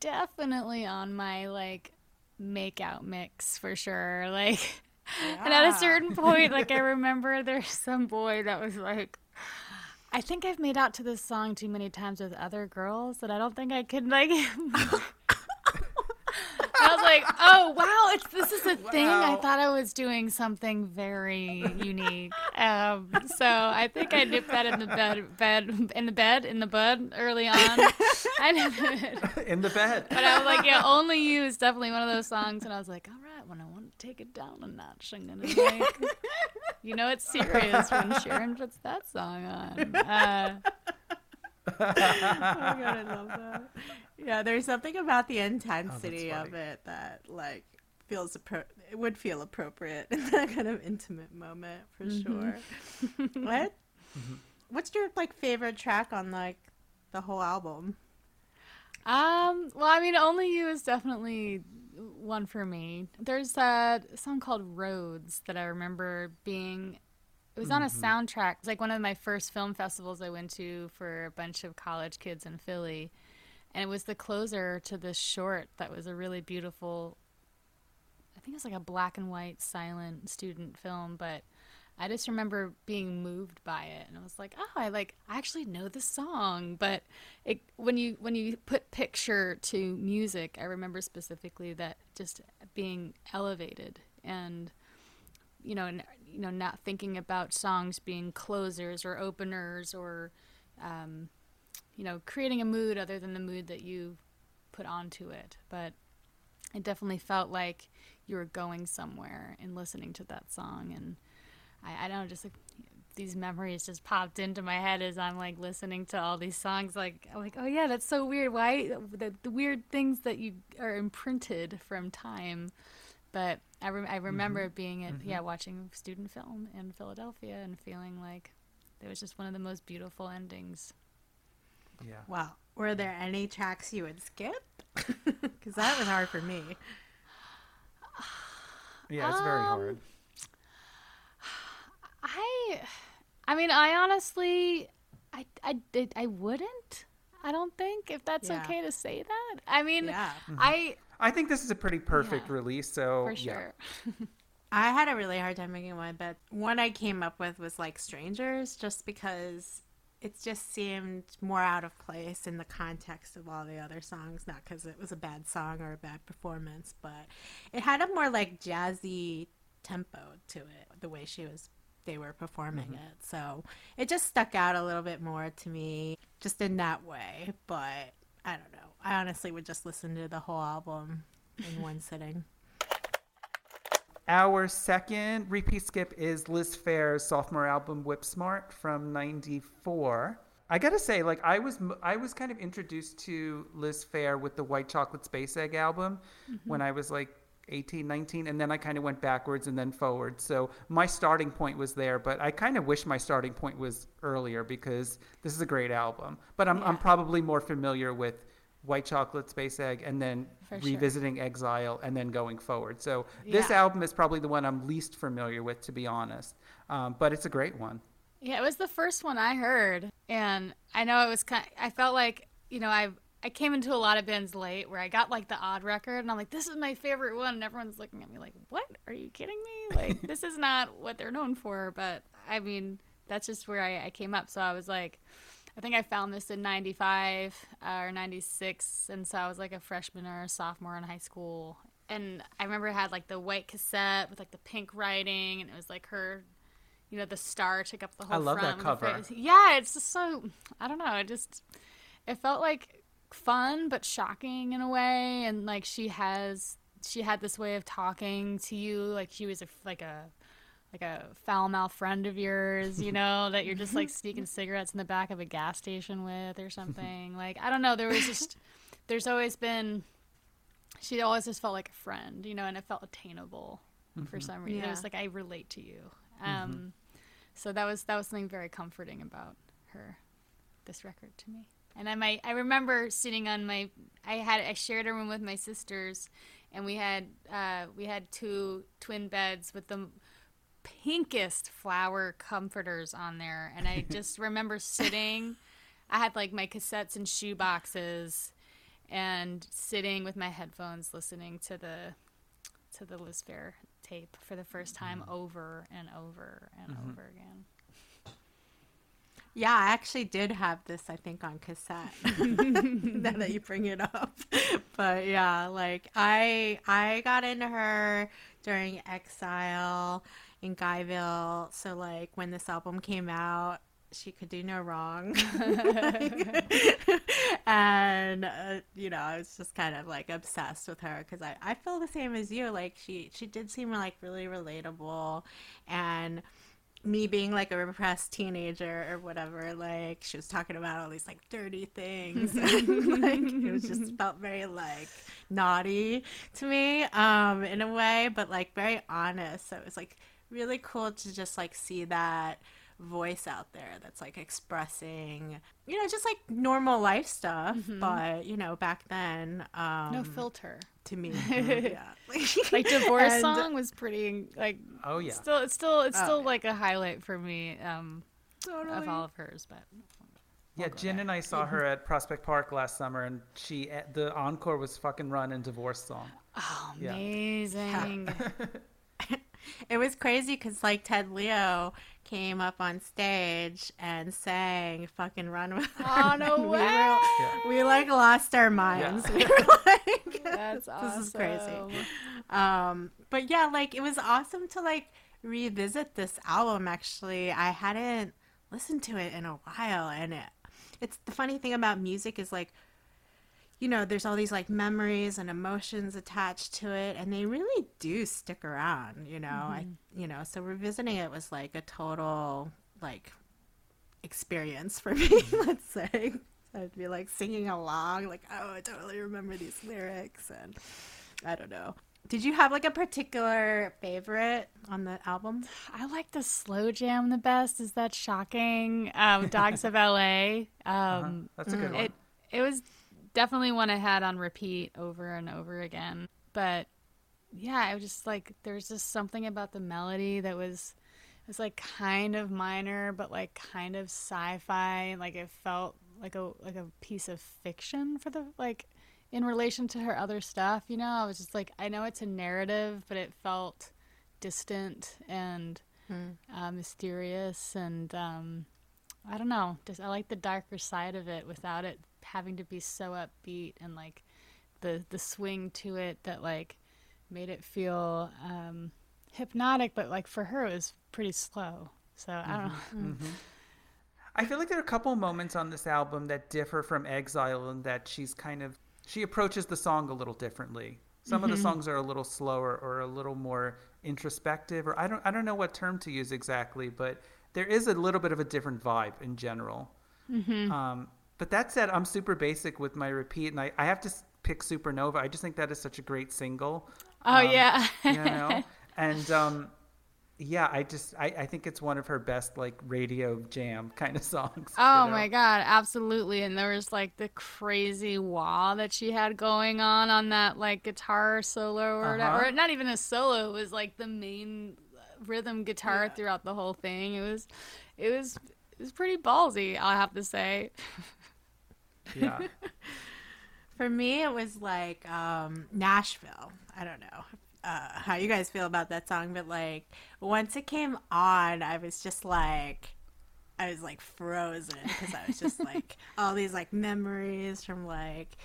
definitely on my like make out mix for sure. Like, and at a certain point, like I remember there's some boy that was like. I think I've made out to this song too many times with other girls that I don't think I could like. Like, "Oh wow, it's this is a thing." I thought I was doing something very unique. Um, so I think I nipped that in the bed, bed in the bed in the bud early on. I in the bed. but I was like, "Yeah, only you" is definitely one of those songs. And I was like, "All right, when I want to take it down a notch, I'm gonna like." You know it's serious when Sharon puts that song on. Uh, Oh my god, I love that. Yeah, there's something about the oh, intensity of it that like feels appro- it would feel appropriate in that kind of intimate moment for mm-hmm. sure. what? Mm-hmm. What's your like favorite track on like the whole album? Um, well, I mean, Only You is definitely one for me. There's a song called Roads that I remember being. It was on a mm-hmm. soundtrack. It was like one of my first film festivals I went to for a bunch of college kids in Philly. And it was the closer to this short that was a really beautiful, I think it was like a black and white silent student film, but I just remember being moved by it, and I was like, "Oh, I like I actually know the song." But it, when you when you put picture to music, I remember specifically that just being elevated and you know, n- you know, not thinking about songs being closers or openers or um, you know, creating a mood other than the mood that you put onto it. But it definitely felt like you were going somewhere and listening to that song and I, I don't know, just like these memories just popped into my head as I'm like listening to all these songs. Like, I'm like, oh yeah, that's so weird. Why the, the weird things that you are imprinted from time. But I, re- I remember Mm-hmm. being at yeah watching student film in Philadelphia and feeling like it was just one of the most beautiful endings. Yeah. Wow. Were there any tracks you would skip? Because that was hard for me. Yeah, it's very Um, hard. I, I mean, I honestly, I, I, did, I wouldn't. I don't think if that's Yeah. okay to say that. I mean, Yeah. I I think this is a pretty perfect Yeah. release. So for yeah. sure. I had a really hard time making one, but one I came up with was like Strangers, just because it just seemed more out of place in the context of all the other songs. Not because it was a bad song or a bad performance, but it had a more like jazzy tempo to it, the way she was. They were performing mm-hmm. it, so it just stuck out a little bit more to me, just in that way. But I don't know. I honestly would just listen to the whole album in one sitting. Our second repeat skip is Liz Phair's sophomore album Whip Smart from 94. I got to say like I was I was kind of introduced to Liz Phair with the White Chocolate Space Egg album mm-hmm. when I was like 18, 19 and then I kind of went backwards and then forward. So my starting point was there, but I kind of wish my starting point was earlier because this is a great album. But I'm I'm probably more familiar with White Chocolate Space Egg and then For sure. revisiting Exile and then going forward. So this Yeah. album is probably the one I'm least familiar with, to be honest. Um, but it's a great one. Yeah, it was the first one I heard, and I know it was kind. I felt like you know I I came into a lot of bands late where I got like the odd record, and I'm like, this is my favorite one, and everyone's looking at me like, what? Are you kidding me? Like this is not what they're known for. But I mean, that's just where I, I came up. So I was like. I think I found this in 95 uh, or 96. And so I was like a freshman or a sophomore in high school. And I remember it had like the white cassette with like the pink writing. And it was like her, you know, the star took up the whole I love that front with the cover. Yeah, it's just so, I don't know. It just, it felt like fun but shocking in a way. And like she has, she had this way of talking to you. Like she was a, like a, like a foul mouth friend of yours, you know, that you're just like sneaking cigarettes in the back of a gas station with or something. Like, I don't know. There was just, there's always been, she always just felt like a friend, you know, and it felt attainable for some reason. It was like, I relate to you. Um, So that was, that was something very comforting about her, this record to me. And I might, I remember sitting on my, I had, I shared a room with my sisters and we had, uh, we had two twin beds with the pinkest flower comforters on there. And i just remember sitting i had like my cassettes and shoe boxes and sitting with my headphones listening to the to the liz phair tape for the first time mm-hmm. over and over and mm-hmm. over again. Yeah, I actually did have this, I think, on cassette. now that you bring it up, but yeah, like I I got into her during Exile in Guyville. So like when this album came out, she could do no wrong. and uh, you know, I was just kind of like obsessed with her because I I feel the same as you. Like she she did seem like really relatable, and me being like a repressed teenager or whatever, like she was talking about all these like dirty things. and, like it was just felt very like naughty to me, um, in a way, but like very honest. So it was like really cool to just like see that voice out there that's like expressing you know just like normal life stuff but you know back then um no filter to me yeah like divorce And- song was pretty like Oh, yeah. still it's still it's still Oh, yeah. like a highlight for me um of all of hers but Yeah, Jen and I saw her at Prospect Park last summer, and she eh, the encore was fucking run and divorce song. Yeah. amazing It was crazy because like Ted Leo came up on stage and sang "Fucking Run with Her." Oh, no And we way. were- we like lost our minds. Yeah. We were like, That's awesome. "This is crazy." Um, but yeah, like it was awesome to like revisit this album. Actually, I hadn't listened to it in a while, and it, it's the funny thing about music is like you know, there's all these like memories and emotions attached to it, and they really do stick around. You know, I, you know, so revisiting it was like a total like experience for me. let's say I'd be like singing along, like oh, I totally remember these lyrics, and I don't know. Did you have like a particular favorite on the album? I like the slow jam the best. Is that shocking? Um, Dogs of LA. Um, Uh-huh. That's a good one. It it was definitely one I had on repeat over and over again. But yeah, I was just like there's just something about the melody that was it was like kind of minor, but like kind of sci-fi. Like it felt like a like a piece of fiction for the like in relation to her other stuff. You know, I was just like, I know it's a narrative, but it felt distant and uh, mysterious and um, I don't know. Just I like the darker side of it without it having to be so upbeat and like the the swing to it that like made it feel um, hypnotic, but like for her it was pretty slow. So I don't know. I feel like there are a couple moments on this album that differ from Exile in that she's kind of she approaches the song a little differently. Some of the songs are a little slower or a little more introspective or I don't I don't know what term to use exactly, but there is a little bit of a different vibe in general. Um, but that said, I'm super basic with my repeat, and I, I have to pick Supernova. I just think that is such a great single. Oh yeah. you know and um yeah i just I, I think it's one of her best like radio jam kind of songs you Oh know? my god, absolutely. And there was like the crazy wah that she had going on on that like guitar solo or whatever. Uh-huh. Or not even a solo, it was like the main rhythm guitar throughout the whole thing. It was it was it was pretty ballsy, I'll have to say. yeah For me, it was like um, Nashville. I don't know uh, how you guys feel about that song, but like once it came on, I was just like, I was like frozen because I was just like all these like memories from like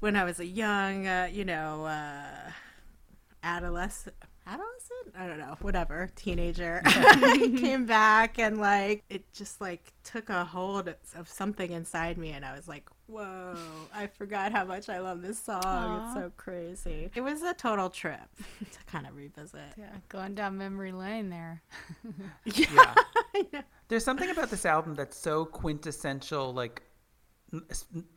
when I was a young, uh, you know, uh, adolescent. Adolescent? I don't know, whatever, teenager. came back and like it just like took a hold of something inside me, and I was like, "Whoa! I forgot how much I love this song. It's so crazy." It was a total trip to kind of revisit. Yeah, going down memory lane there. yeah there's something about this album that's so quintessential like n- s-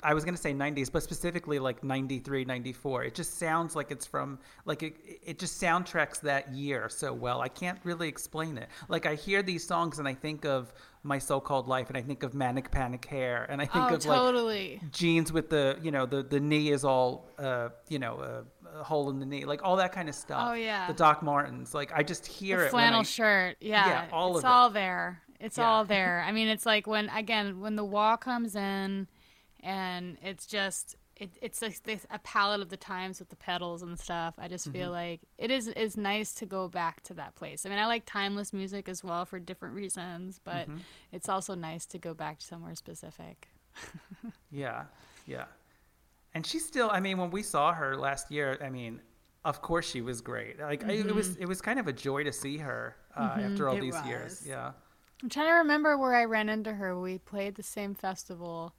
i was going to say 90s but specifically like 93 94 it just sounds like it's from like it, it just soundtracks that year so well i can't really explain it like i hear these songs and i think of my so-called life and i think of manic panic hair and i think oh, of like totally. jeans with the you know the the knee is all uh you know a, a hole in the knee like all that kind of stuff Oh, yeah. the doc martens like i just hear the it flannel I- shirt. Yeah, Yeah, all it's of it. all there. It's Yeah. all there. I mean, it's like when again when the wall comes in, and it's just it, it's like this, a palette of the times with the pedals and stuff. I just Mm-hmm. feel like it is is nice to go back to that place. I mean, I like timeless music as well for different reasons, but Mm-hmm. it's also nice to go back to somewhere specific. Yeah, yeah. And she still, I mean, when we saw her last year, I mean, of course she was great. Like I it was, it was kind of a joy to see her uh, after all It these years. Yeah. I'm trying to remember where I ran into her. We played the same festival,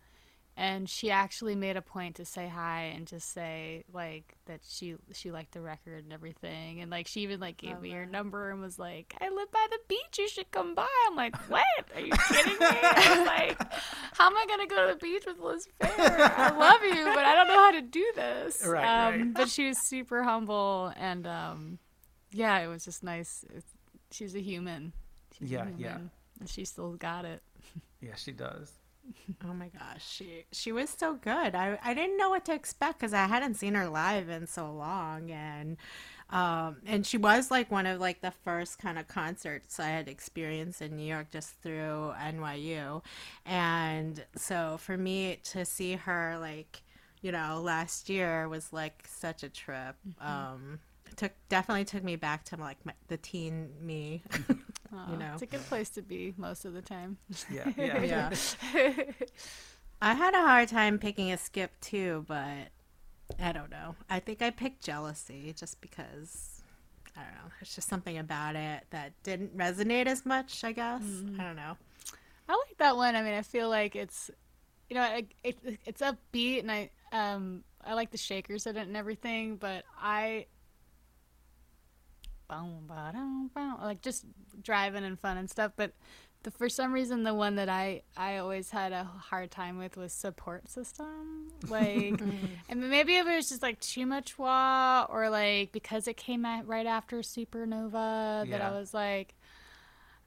and she actually made a point to say hi and just say like that she she liked the record and everything, and like she even like gave me her number and was like, "I live by the beach. You should come by." I'm like, "What? Are you kidding me?" I was like, "How am I gonna go to the beach with Liz Phair? I love you, but I don't know how to do this." Right, um, right. But she was super humble, and um, yeah, it was just nice. It's, she's a human. She's a Yeah, yeah. And she still got it. Yeah, she does. Oh my gosh, she she was so good. I I didn't know what to expect because I hadn't seen her live in so long, and um and she was like one of like the first kind of concerts I had experienced in New York just through NYU, and so for me to see her like you know last year was like such a trip. Um, took definitely took me back to like my, the teen me. Aw, know. it's a good place to be most of the time. Yeah, yeah. Yeah. I had a hard time picking a skip too, but I don't know. I think I picked jealousy just because I don't know. It's just something about it that didn't resonate as much. I guess I don't know. I like that one. I mean, I feel like it's, you know, it, it, it's upbeat, and I um I like the shakers in it and everything, but I. Boom, ba-dum, boom, like just driving and fun and stuff, but the for some reason the one that I I always had a hard time with was support system. Like, mm. and maybe it was just like too much wah, or like because it came out right after Supernova that I was like.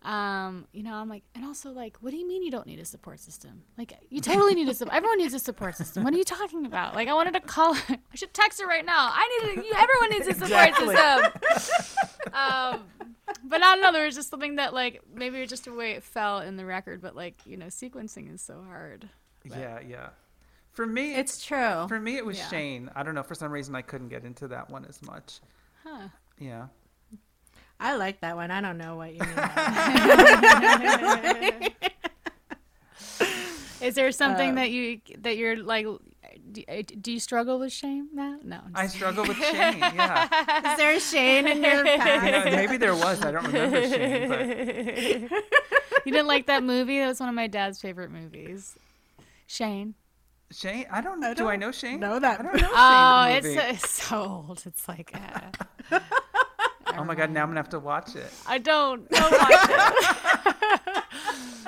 Um, you know, I'm like, and also like, what do you mean you don't need a support system? Like, you totally need a support. Everyone needs a support system. What are you talking about? Like, I wanted to call. I should text her right now. I need. A, you, everyone needs a support system. Um, but I don't know. There was just something that like maybe it was just the way it fell in the record. But like, you know, sequencing is so hard. Yeah, yeah. For me, It's true. For me, it was Yeah. Shane. I don't know. For some reason, I couldn't get into that one as much. Huh. Yeah. I like that one. I don't know what you mean. Is there something Um, that you that you're like? Do, do you struggle with shame now? No. I'm I just- struggle with shame. Yeah. Is there a Shane in your You past? know, maybe there was. I don't remember Shane, but you didn't like that movie? That was one of my dad's favorite movies. Shane. Shane. I don't know. Do I know Shane? know that I don't know. Oh, Shane it's, movie. it's so old. It's like. Uh, oh my god! Now I'm gonna have to watch it. I don't. Don't watch it.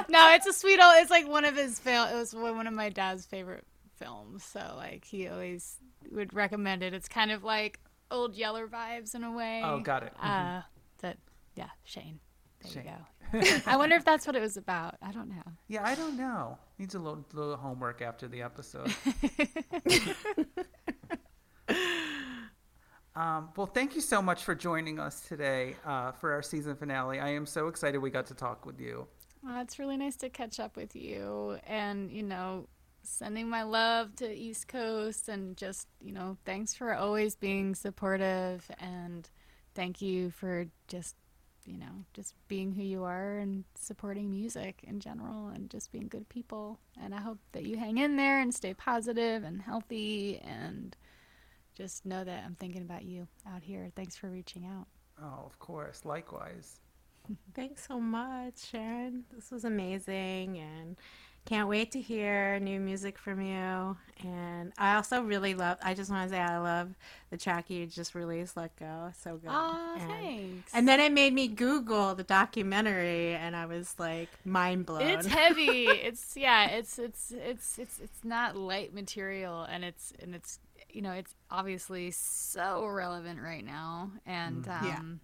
no, it's a sweet old. It's like one of his film. It was one of my dad's favorite films. So like he always would recommend it. It's kind of like old Yeller vibes in a way. Oh, got it. Uh, that yeah, Shane. There Shane. you go. I wonder if that's what it was about. I don't know. Yeah, I don't know. Needs a little, little homework after the episode. um, well, thank you so much for joining us today uh, for our season finale. I am so excited we got to talk with you. Well, it's really nice to catch up with you and, you know, sending my love to East Coast and just, you know, thanks for always being supportive and thank you for just, you know, just being who you are and supporting music in general and just being good people. And I hope that you hang in there and stay positive and healthy and just know that I'm thinking about you out here. Thanks for reaching out. Oh, of course. Likewise. Thanks so much, Sharon. This was amazing and can't wait to hear new music from you. And I also really love, I just want to say I love the track you just released, Let Go. So good. Aw, and, thanks. And then it made me Google the documentary and I was like mind blown. It's heavy. it's yeah. It's it's it's it's it's not light material, and it's and it's you know it's obviously so relevant right now, and um,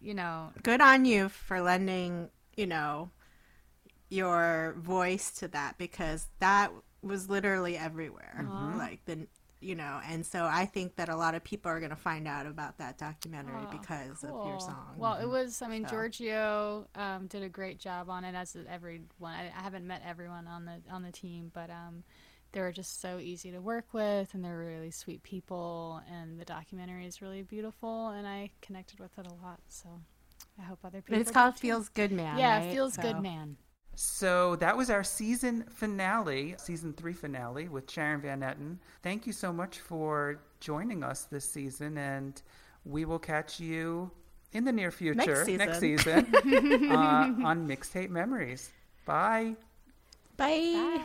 Yeah. you know good on you for lending, you know, your voice to that because that was literally everywhere. Like the you know, and so I think that a lot of people are going to find out about that documentary because of your song. Well, it was. I mean, So. Giorgio um, did a great job on it, as did everyone. I, I haven't met everyone on the on the team, but um, they were just so easy to work with, and they're really sweet people. And the documentary is really beautiful, and I connected with it a lot. So I hope other people. but it's do called too. Feels Good Man. Yeah, right? feels good, man. So that was our season finale, season three finale with Sharon Van Etten. Thank you so much for joining us this season, and we will catch you in the near future, Next season, uh, on Mixtape Memories. Bye. Bye.